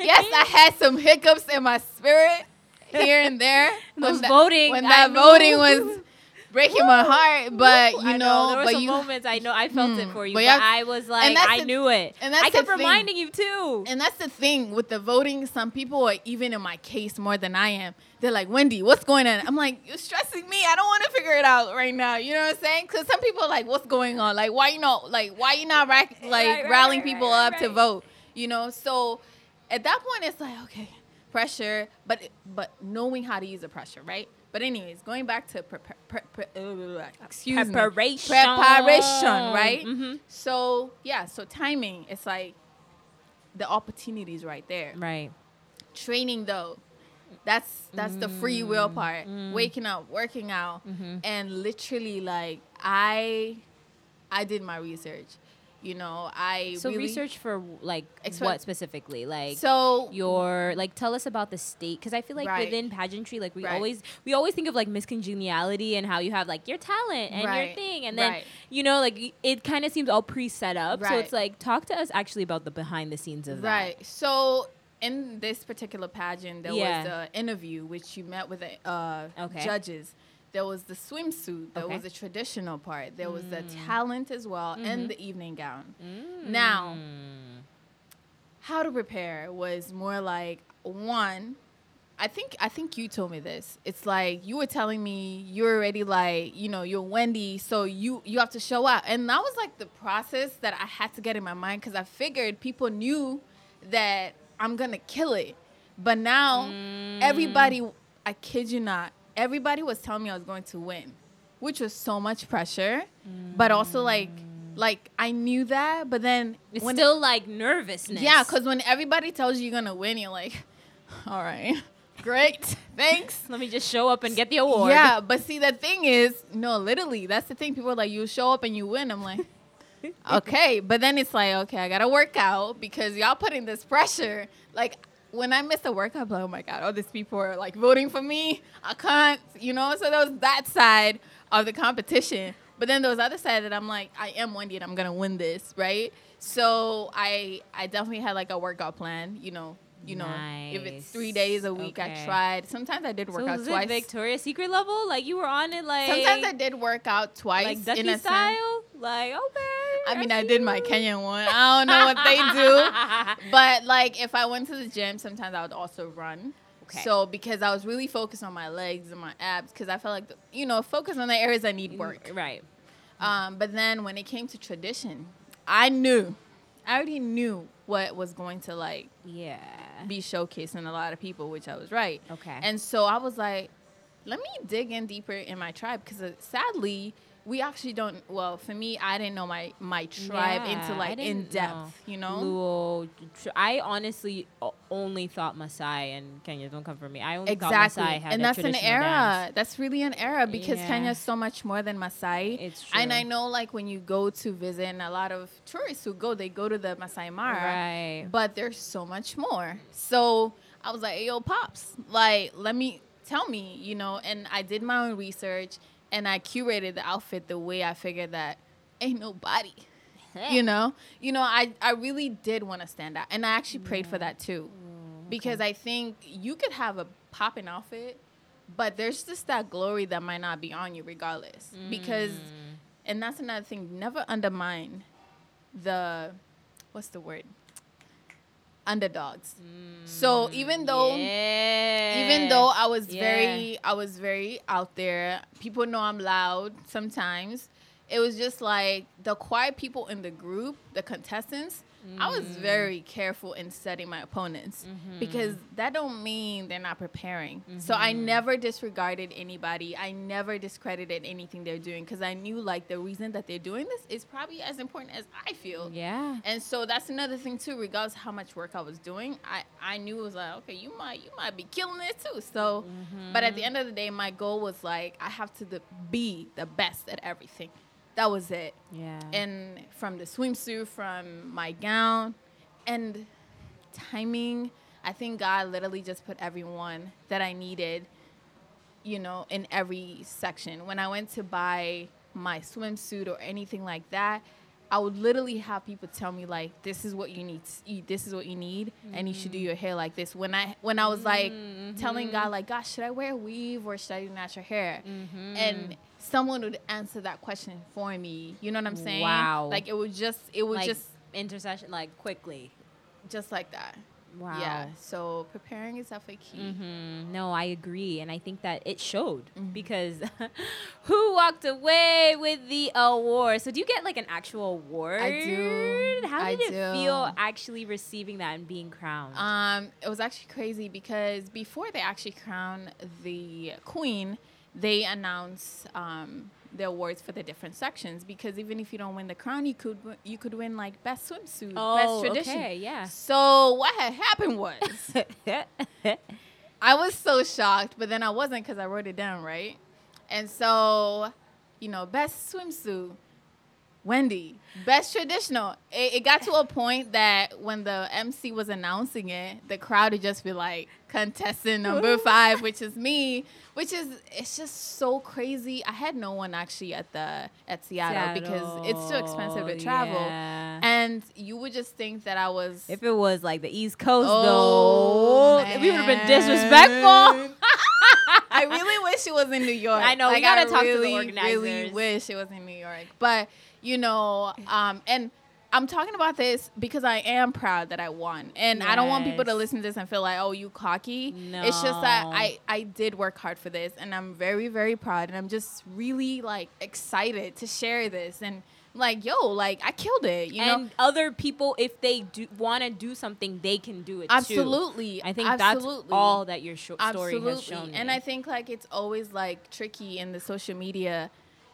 Speaker 2: yes, I had some hiccups in my spirit here and there.
Speaker 1: Those
Speaker 2: that-
Speaker 1: voting,
Speaker 2: when that voting was breaking my heart, but
Speaker 1: Woo,
Speaker 2: you
Speaker 1: I
Speaker 2: know,
Speaker 1: there were
Speaker 2: but
Speaker 1: some
Speaker 2: you
Speaker 1: moments I know I felt it
Speaker 2: Hmm.
Speaker 1: for you,
Speaker 2: But
Speaker 1: but, I was like, I
Speaker 2: the-
Speaker 1: knew it.
Speaker 2: and that's
Speaker 1: I kept reminding you too.
Speaker 2: and that's the thing with the voting. Some people are even in my case more than I am. They're like, Wendy, what's going on? I'm like, you're stressing me. I don't want to figure it out right now. You know what I'm saying? Because some people are like, what's going on? Like, why you not like why you not rack, like
Speaker 1: Right, right,
Speaker 2: rallying
Speaker 1: right,
Speaker 2: people up to vote? You know, so at that point it's like, okay, pressure, but but knowing how to use the pressure, right? But anyways, going back to pre- pre- pre- uh, excuse me,
Speaker 1: Preparation.
Speaker 2: preparation, right?
Speaker 1: hmm
Speaker 2: So yeah, so timing, it's like the opportunities right there.
Speaker 1: Right.
Speaker 2: Training though, that's that's the free will part.
Speaker 1: mm.
Speaker 2: Waking up, working out,
Speaker 1: hmm
Speaker 2: and literally like I, I did my research. You know, I
Speaker 1: So
Speaker 2: really,
Speaker 1: research for like what specifically? Like
Speaker 2: So
Speaker 1: your like tell us about the state because I feel like
Speaker 2: Right.
Speaker 1: within pageantry like we
Speaker 2: Right.
Speaker 1: always we always think of like Miss Congeniality and how you have like your talent and your thing and then
Speaker 2: Right.
Speaker 1: you know like it kind of seems all pre-set up so it's like talk to us actually about the behind the scenes of
Speaker 2: Right. So in this particular pageant, there
Speaker 1: Yeah.
Speaker 2: was the interview which you met with the uh,
Speaker 1: Okay.
Speaker 2: judges. There was the swimsuit. There
Speaker 1: Okay.
Speaker 2: was the traditional part. There was the
Speaker 1: Mm.
Speaker 2: talent as well,
Speaker 1: Mhm.
Speaker 2: and the evening gown.
Speaker 1: that
Speaker 2: Now-
Speaker 1: Mm.
Speaker 2: How to prepare was more like one. I think I think you told me this. It's like you were telling me you're already like you know you're Wendy, so you you have to show up, and that was like the process that I had to get in my mind because I figured people knew that I'm gonna kill it, but now
Speaker 1: Mm.
Speaker 2: everybody, I kid you not, everybody was telling me I was going to win, which was so much pressure, but also like like I knew that, but then
Speaker 1: It's
Speaker 2: when
Speaker 1: still like nervousness.
Speaker 2: yeah, because when everybody tells you you're gonna win, you're like, all right, great, thanks.
Speaker 1: let me just show up and get the award.
Speaker 2: Yeah, but see, the thing is, no, literally, that's the thing. People are like, you show up and you win. I'm like, okay, but then it's like, okay, I gotta work out because y'all putting this pressure. Like when I miss a workout, like, oh my god, oh, all these people are like voting for me. I can't, you know. So there was that side of the competition, but then there was other side that I'm like, I am Wendy and I'm gonna win this, right? So I I definitely had like a workout plan, you know. You know, if it's three days a week,
Speaker 1: Okay.
Speaker 2: I tried. Sometimes I did
Speaker 1: So
Speaker 2: work out
Speaker 1: was
Speaker 2: twice.
Speaker 1: it Victoria's Secret level? Like you were on it like
Speaker 2: Sometimes I did work out twice
Speaker 1: like
Speaker 2: in
Speaker 1: ducky
Speaker 2: a sense.
Speaker 1: style? Like okay.
Speaker 2: I mean, I did my. Kenyan one. I don't know what they do, but like if I went to the gym, sometimes I would also run.
Speaker 1: Okay.
Speaker 2: So because I was really focused on my legs and my abs, because I felt like the, you know focus on the areas I need work.
Speaker 1: Right.
Speaker 2: Um, but then when it came to tradition, I knew, I already knew what was going to like
Speaker 1: Yeah.
Speaker 2: be showcasing a lot of people, which I was right.
Speaker 1: Okay.
Speaker 2: And so I was like, let me dig in deeper in my tribe because uh, sadly, we actually don't. Well, for me, I didn't know my my tribe
Speaker 1: Yeah,
Speaker 2: into like in depth.
Speaker 1: know.
Speaker 2: You know.
Speaker 1: Luo, I honestly only thought Maasai and Kenya. Don't come for me. I only
Speaker 2: Exactly,
Speaker 1: thought Maasai had
Speaker 2: and
Speaker 1: a
Speaker 2: that's an era.
Speaker 1: dance.
Speaker 2: That's really an era because
Speaker 1: Yeah.
Speaker 2: Kenya's so much more than Masai.
Speaker 1: It's true. And.
Speaker 2: I know, like when you go to visit, and a lot of tourists who go, they go to the Masai Mara.
Speaker 1: Right.
Speaker 2: but there's so much more. So I was like, yo, pops, like, let me tell me, you know. And I did my own research, and I curated the outfit the way I figured that ain't nobody, you know. You know, I I really did want to stand out, and I actually prayed for that too,
Speaker 1: Mm,
Speaker 2: because I think you could have a popping outfit, but there's just that glory that might not be on you regardless, because.
Speaker 1: Mm.
Speaker 2: And that's another thing. Never undermine the, what's the word? Underdogs. So even though
Speaker 1: Yeah.
Speaker 2: even though I was
Speaker 1: Yeah.
Speaker 2: very I was very out there, people know I'm loud sometimes. It was just like the quiet people in the group, the contestants, I was
Speaker 1: Mm.
Speaker 2: very careful in setting my opponents
Speaker 1: Mm-hmm.
Speaker 2: because that don't mean they're not preparing. So I never disregarded anybody. I never discredited anything they're doing because I knew like the reason that they're doing this is probably as important as I feel.
Speaker 1: Yeah.
Speaker 2: And so that's another thing too. Regardless how much work I was doing, I, I knew it was like, okay, you might you might be killing it too. So, but at the end of the day, my goal was like I have to the, be the best at everything. That was it.
Speaker 1: Yeah.
Speaker 2: And from the swimsuit, from my gown, and timing, I think God literally just put everyone that I needed, you know, in every section. When I went to buy my swimsuit or anything like that, I would literally have people tell me like, "This is what you need. This is what you need, and you should do mm. your hair like this." When I when I was like telling mm-hmm. God like, "God, should I wear a weave or should I do natural hair?" Mm-hmm. and someone would answer that question for me. You know what I'm saying?
Speaker 1: Wow.
Speaker 2: Like it would just it would
Speaker 1: like
Speaker 2: just
Speaker 1: intercession, like quickly.
Speaker 2: just like that.
Speaker 1: Wow.
Speaker 2: Yeah. So preparing is definitely key.
Speaker 1: hmm No, I agree, and I think that it showed
Speaker 2: Mm-hmm.
Speaker 1: because who walked away with the award? So, do you get like an actual award?
Speaker 2: I do.
Speaker 1: How
Speaker 2: I
Speaker 1: did it
Speaker 2: do.
Speaker 1: feel actually receiving that and being crowned?
Speaker 2: Um, it was actually crazy because before they actually crown the queen, they announce um, the awards for the different sections. Because even if you don't win the crown, you could w- you could win like best swimsuit, best tradition.
Speaker 1: Oh, okay, yeah.
Speaker 2: So what had happened was I was so shocked, but then I wasn't because I wrote it down right. And so, you know, best swimsuit, Wendy. Best traditional. It, it got to a point that when the MC was announcing it, the crowd would just be like, contestant number five, which is me. Which is it's just so crazy. I had no one actually at the at Seattle, because it's too expensive to travel.
Speaker 1: Yeah.
Speaker 2: And you would just think that I was
Speaker 1: if it was like the East Coast,
Speaker 2: Oh,
Speaker 1: though, we would have been disrespectful.
Speaker 2: I really wish it was in New York.
Speaker 1: I know, we gotta
Speaker 2: I
Speaker 1: talk to the
Speaker 2: really, Really wish it was in New York, but you know, um, and I'm talking about this because I am proud that I won, and I don't want people to listen to this and feel like, oh, you cocky. It's just that I I did work hard for this, and I'm very very proud, and I'm just really like excited to share this, and like yo, like I killed it, you know.
Speaker 1: and other people, if they do want to do something, they can do it too.
Speaker 2: Absolutely,
Speaker 1: I think
Speaker 2: absolutely.
Speaker 1: that's all that your sh- story
Speaker 2: Absolutely.
Speaker 1: has shown.
Speaker 2: And
Speaker 1: me.
Speaker 2: I think like it's always like tricky in the social media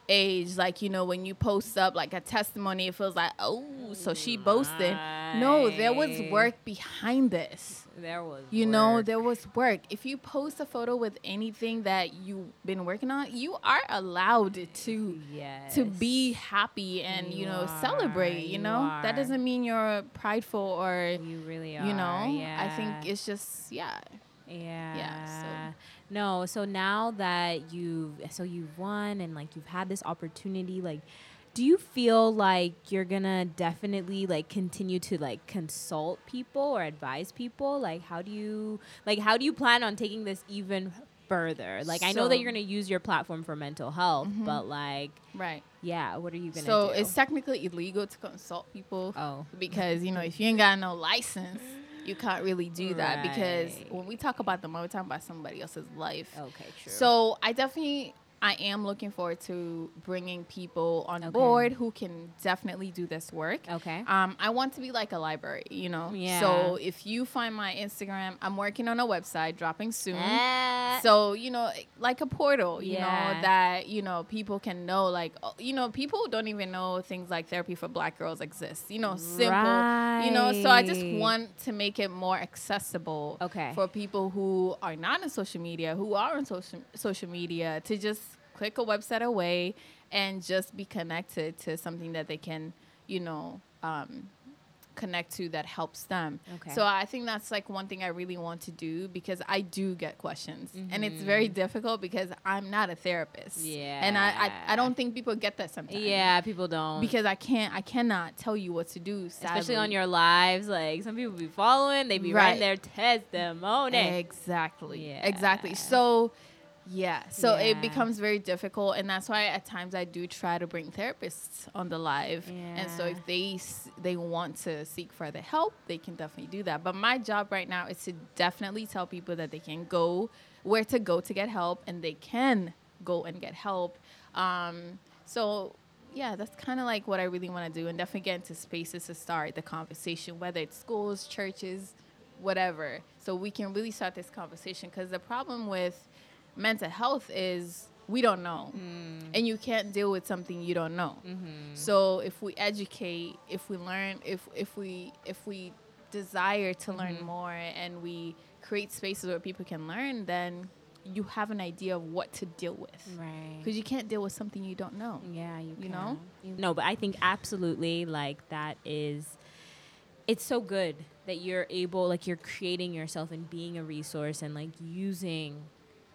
Speaker 2: age. Like, you know, when you post up like a testimony, it feels like, oh, so she boasted. No, there was work behind this.
Speaker 1: there was,
Speaker 2: You know, there was work. If you post a photo with anything that you've been working on, you are allowed to
Speaker 1: yes.
Speaker 2: to be happy and you,
Speaker 1: You
Speaker 2: know
Speaker 1: are,
Speaker 2: celebrate. You,
Speaker 1: you
Speaker 2: know,
Speaker 1: are.
Speaker 2: that doesn't mean you're prideful or
Speaker 1: you really are.
Speaker 2: you know.
Speaker 1: yeah.
Speaker 2: I think it's just yeah.
Speaker 1: yeah. Yeah.
Speaker 2: so-
Speaker 1: No, so now that you've so you've won and like you've had this opportunity, like do you feel like you're gonna definitely like continue to like consult people or advise people? Like how do you like how do you plan on taking this even further? Like I know that you're gonna use your platform for mental health,
Speaker 2: Mhm.
Speaker 1: but like
Speaker 2: Right.
Speaker 1: yeah, what are you gonna do?
Speaker 2: So
Speaker 1: do?
Speaker 2: it's technically illegal to consult people
Speaker 1: oh.
Speaker 2: because you know if you ain't got no license, you can't really do that because when we talk about them, we're talking about somebody else's life.
Speaker 1: Okay, true.
Speaker 2: So I definitely I am looking forward to bringing people on
Speaker 1: Okay.
Speaker 2: board who can definitely do this work.
Speaker 1: okay.
Speaker 2: Um, I want to be like a library, you know.
Speaker 1: Yeah.
Speaker 2: So if you find my Instagram, I'm working on a website dropping soon. So you know, like a portal, you
Speaker 1: Yeah.
Speaker 2: know that you know people can know, like oh, you know, people don't even know things like therapy for Black girls exists. You know, simple. You know, so I just want to make it more accessible
Speaker 1: Okay.
Speaker 2: for people who are not on social media, who are on social social media, to just click a website away and just be connected to something that they can, you know, um, connect to that helps them.
Speaker 1: Okay.
Speaker 2: So I think that's like one thing I really want to do because I do get questions, and it's very mm-hmm. difficult because I'm not a therapist. Yeah. And I, I I don't think people get that sometimes.
Speaker 1: yeah, people don't
Speaker 2: Because I can't I cannot tell you what to do.
Speaker 1: especially on your lives. Like some people be following, they be
Speaker 2: Right.
Speaker 1: writing their testimony.
Speaker 2: Exactly.
Speaker 1: Yeah.
Speaker 2: Exactly. So, yeah. So
Speaker 1: Yeah.
Speaker 2: it becomes very difficult, and that's why at times I do try to bring therapists on the live. And so if they they want to seek further help, they can definitely do that. But my job right now is to definitely tell people that they can go where to go to get help, and they can go and get help. Um, so. Yeah, that's kind of like what I really want to do, and definitely get into spaces to start the conversation, whether it's schools, churches, whatever so we can really start this conversation because the problem with mental health is we don't know mm. and you can't deal with something you don't know mm-hmm. so if we educate if we learn if if we if we desire to learn mm-hmm. more and we create spaces where people can learn then you have an idea of what to deal with
Speaker 1: Right.
Speaker 2: because you can't deal with something you don't know
Speaker 1: Yeah, you,
Speaker 2: You know?
Speaker 1: can. No, but I think absolutely like that is it's so good that you're able like you're creating yourself and being a resource and like using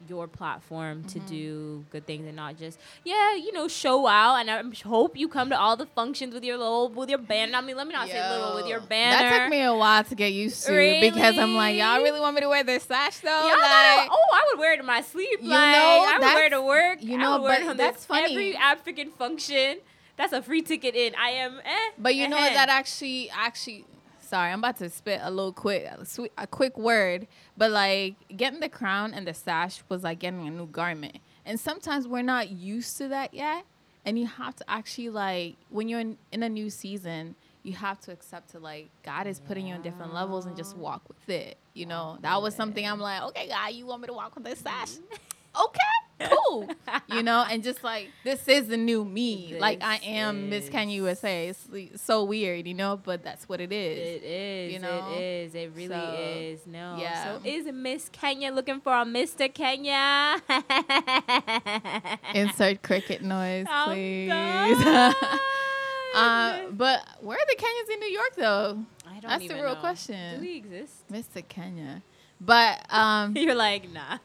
Speaker 1: your platform to
Speaker 2: Mm-hmm.
Speaker 1: do good things and not just yeah you know show out and I hope you come to all the functions with your little with your banner. I mean let me not say little with your
Speaker 2: Yo,
Speaker 1: banner.
Speaker 2: That took me a while to get used to because I'm like, y'all
Speaker 1: Really?
Speaker 2: really want me to wear this sash though?
Speaker 1: Y'all
Speaker 2: Like-
Speaker 1: oh, I would wear it in my sleep.
Speaker 2: You
Speaker 1: like,
Speaker 2: know,
Speaker 1: I would wear it to work.
Speaker 2: you know,
Speaker 1: would wear it
Speaker 2: but that's funny.
Speaker 1: Every African function, that's a free ticket in. I am, eh.
Speaker 2: But you know
Speaker 1: eh.
Speaker 2: what? That actually, actually, sorry, I'm about to spit a little quick, a, sweet, a quick word. But like getting the crown and the sash was like getting a new garment, and sometimes we're not used to that yet. And you have to actually like when you're in, in a new season, you have to accept to like God is putting you on different levels and just walk with it. You know, that was something I'm like, okay, God, you want me to walk with this sash? Mm-hmm. okay, cool. you know, and just like this is the new me. like I
Speaker 1: This
Speaker 2: am Miss Kenya USA. It's like, so weird, you know, but that's what it is.
Speaker 1: It is.
Speaker 2: you know?
Speaker 1: It is. It really
Speaker 2: So,
Speaker 1: is. No.
Speaker 2: yeah.
Speaker 1: So is Miss Kenya looking for a Mr. Kenya?
Speaker 2: Insert cricket noise, please.
Speaker 1: done.
Speaker 2: uh, but where are the Kenyans in New York though?
Speaker 1: I don't
Speaker 2: that's the real
Speaker 1: know.
Speaker 2: question.
Speaker 1: Do we exist?
Speaker 2: Mr. Kenya. But um,
Speaker 1: You're like, nah.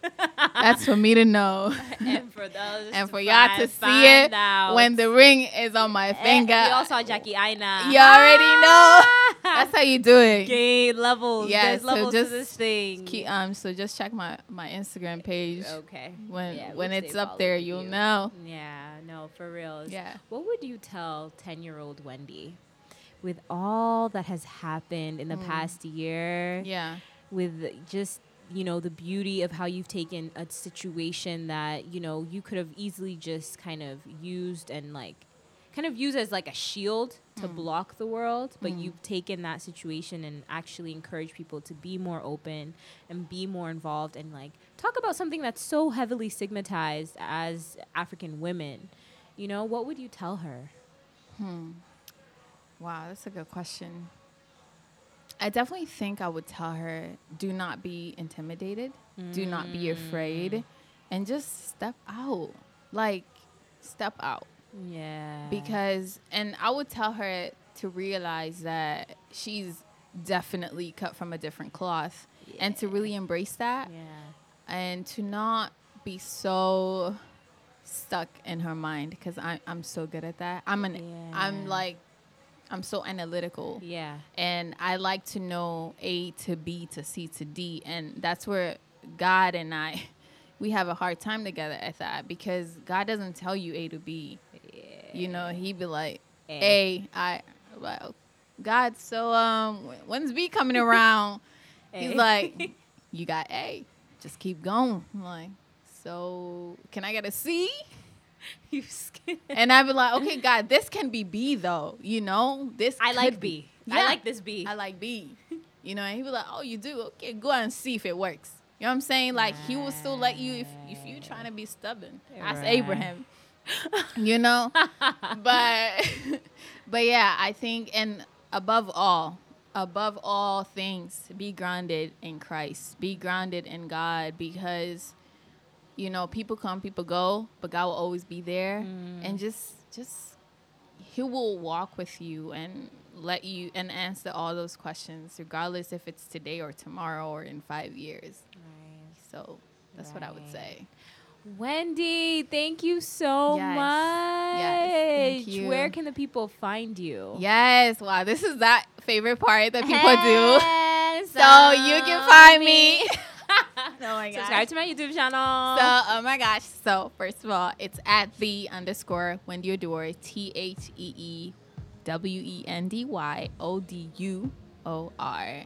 Speaker 2: that's for me to know.
Speaker 1: and for those
Speaker 2: and for y'all to see it
Speaker 1: out.
Speaker 2: when the ring is on my finger.
Speaker 1: We all saw Jackie Aina.
Speaker 2: You already know. That's how you do it.
Speaker 1: Gain levels.
Speaker 2: Yeah,
Speaker 1: There's
Speaker 2: so
Speaker 1: levels
Speaker 2: just
Speaker 1: to this thing.
Speaker 2: Keep, um, so just check my my Instagram page
Speaker 1: okay.
Speaker 2: when
Speaker 1: Yeah,
Speaker 2: when it's up there. You'll
Speaker 1: you.
Speaker 2: know.
Speaker 1: Yeah, no, for real.
Speaker 2: Yeah.
Speaker 1: What would you tell 10 year old Wendy? with all that has happened in the
Speaker 2: Mm.
Speaker 1: past year,
Speaker 2: Yeah.
Speaker 1: With just you know the beauty of how you've taken a situation that you know you could have easily just kind of used and like kind of used as like a shield to
Speaker 2: Mm.
Speaker 1: block the world but
Speaker 2: Mm.
Speaker 1: you've taken that situation and actually encourage people to be more open and be more involved and like talk about something that's so heavily stigmatized as african women you know what would you tell her
Speaker 2: Hmm. Wow, that's a good question. I definitely think I would tell her do not be intimidated, do not be afraid, mm. and just step out. Like, step out.
Speaker 1: yeah.
Speaker 2: Because, and I would tell her to realize that she's definitely cut from a different cloth. And to really embrace that
Speaker 1: yeah.
Speaker 2: and to not be so stuck in her mind because I'm so good at that. I'm an I'm like I'm so analytical
Speaker 1: yeah
Speaker 2: and I like to know A to B to C to D and that's where God and I we have a hard time together at that because God doesn't tell you A to B. Yeah. You know, he'd be like A I well God so um when's B coming around? He's like you got A. Just keep going. I'm like so can I get a C?
Speaker 1: you scared.
Speaker 2: And I'd be like, okay, God, this can be B though. You know, this
Speaker 1: I like
Speaker 2: be.
Speaker 1: B. I
Speaker 2: Yeah.
Speaker 1: like this B.
Speaker 2: I like B. You know, and he was like, oh, you do? Okay, go out and see if it works. You know what I'm saying? Like he will still let you if if you trying to be stubborn. Ask
Speaker 1: Right.
Speaker 2: Abraham. you know, but but yeah, I think and above all, above all things, be grounded in Christ. Be grounded in God because you know people come, people go, but God will always be there, and mm. just just He will walk with you and let you and answer all those questions, regardless if it's today or tomorrow or in five years. So that's what I would say.
Speaker 1: Wendy, thank you so
Speaker 2: Yes.
Speaker 1: much.
Speaker 2: Yes, thank you.
Speaker 1: Where can the people find you?
Speaker 2: Yes, wow, this is that favorite part that people do.
Speaker 1: Hands
Speaker 2: So you can find me.
Speaker 1: oh
Speaker 2: my
Speaker 1: Subscribe to my YouTube channel.
Speaker 2: So, oh my gosh. So, first of all, it's at the underscore Wendy Oduor, T H E E W E N D Y O D U O R.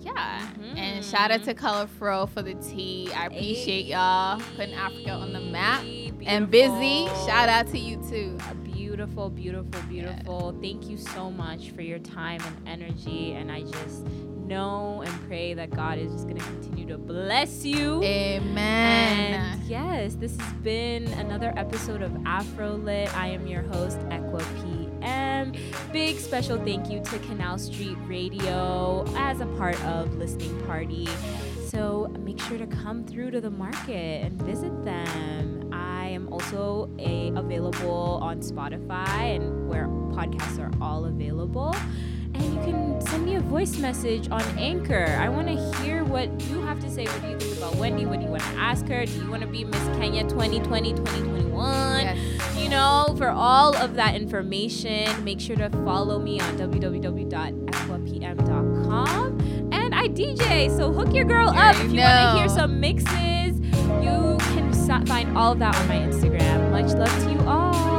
Speaker 2: Yeah. And mm-hmm. shout out to Color Fro for the tea. I appreciate y'all putting Africa on the map. And Busy, shout out to you too.
Speaker 1: Beautiful, beautiful, beautiful. Thank you so much for your time and energy. And I just know and pray that God is just going to continue to bless you.
Speaker 2: Amen.
Speaker 1: And yes, this has been another episode of Afrolit. I am your host, Equa PM. Big special thank you to Canal Street Radio as a part of Listening Party. So make sure to come through to the market and visit them. I am also a, available on Spotify and where podcasts are all available. And you can send me a voice message on Anchor. I want to hear what you have to say. What do you think about Wendy? What do you want to ask her? Do you want to be Miss Kenya 2020, 2021?
Speaker 2: Yes.
Speaker 1: You know, for all of that information, make sure to follow me on www.equapm.com. And I DJ, so hook your girl up if you want to hear some mixes. You can find all of that on my Instagram. Much love to you all.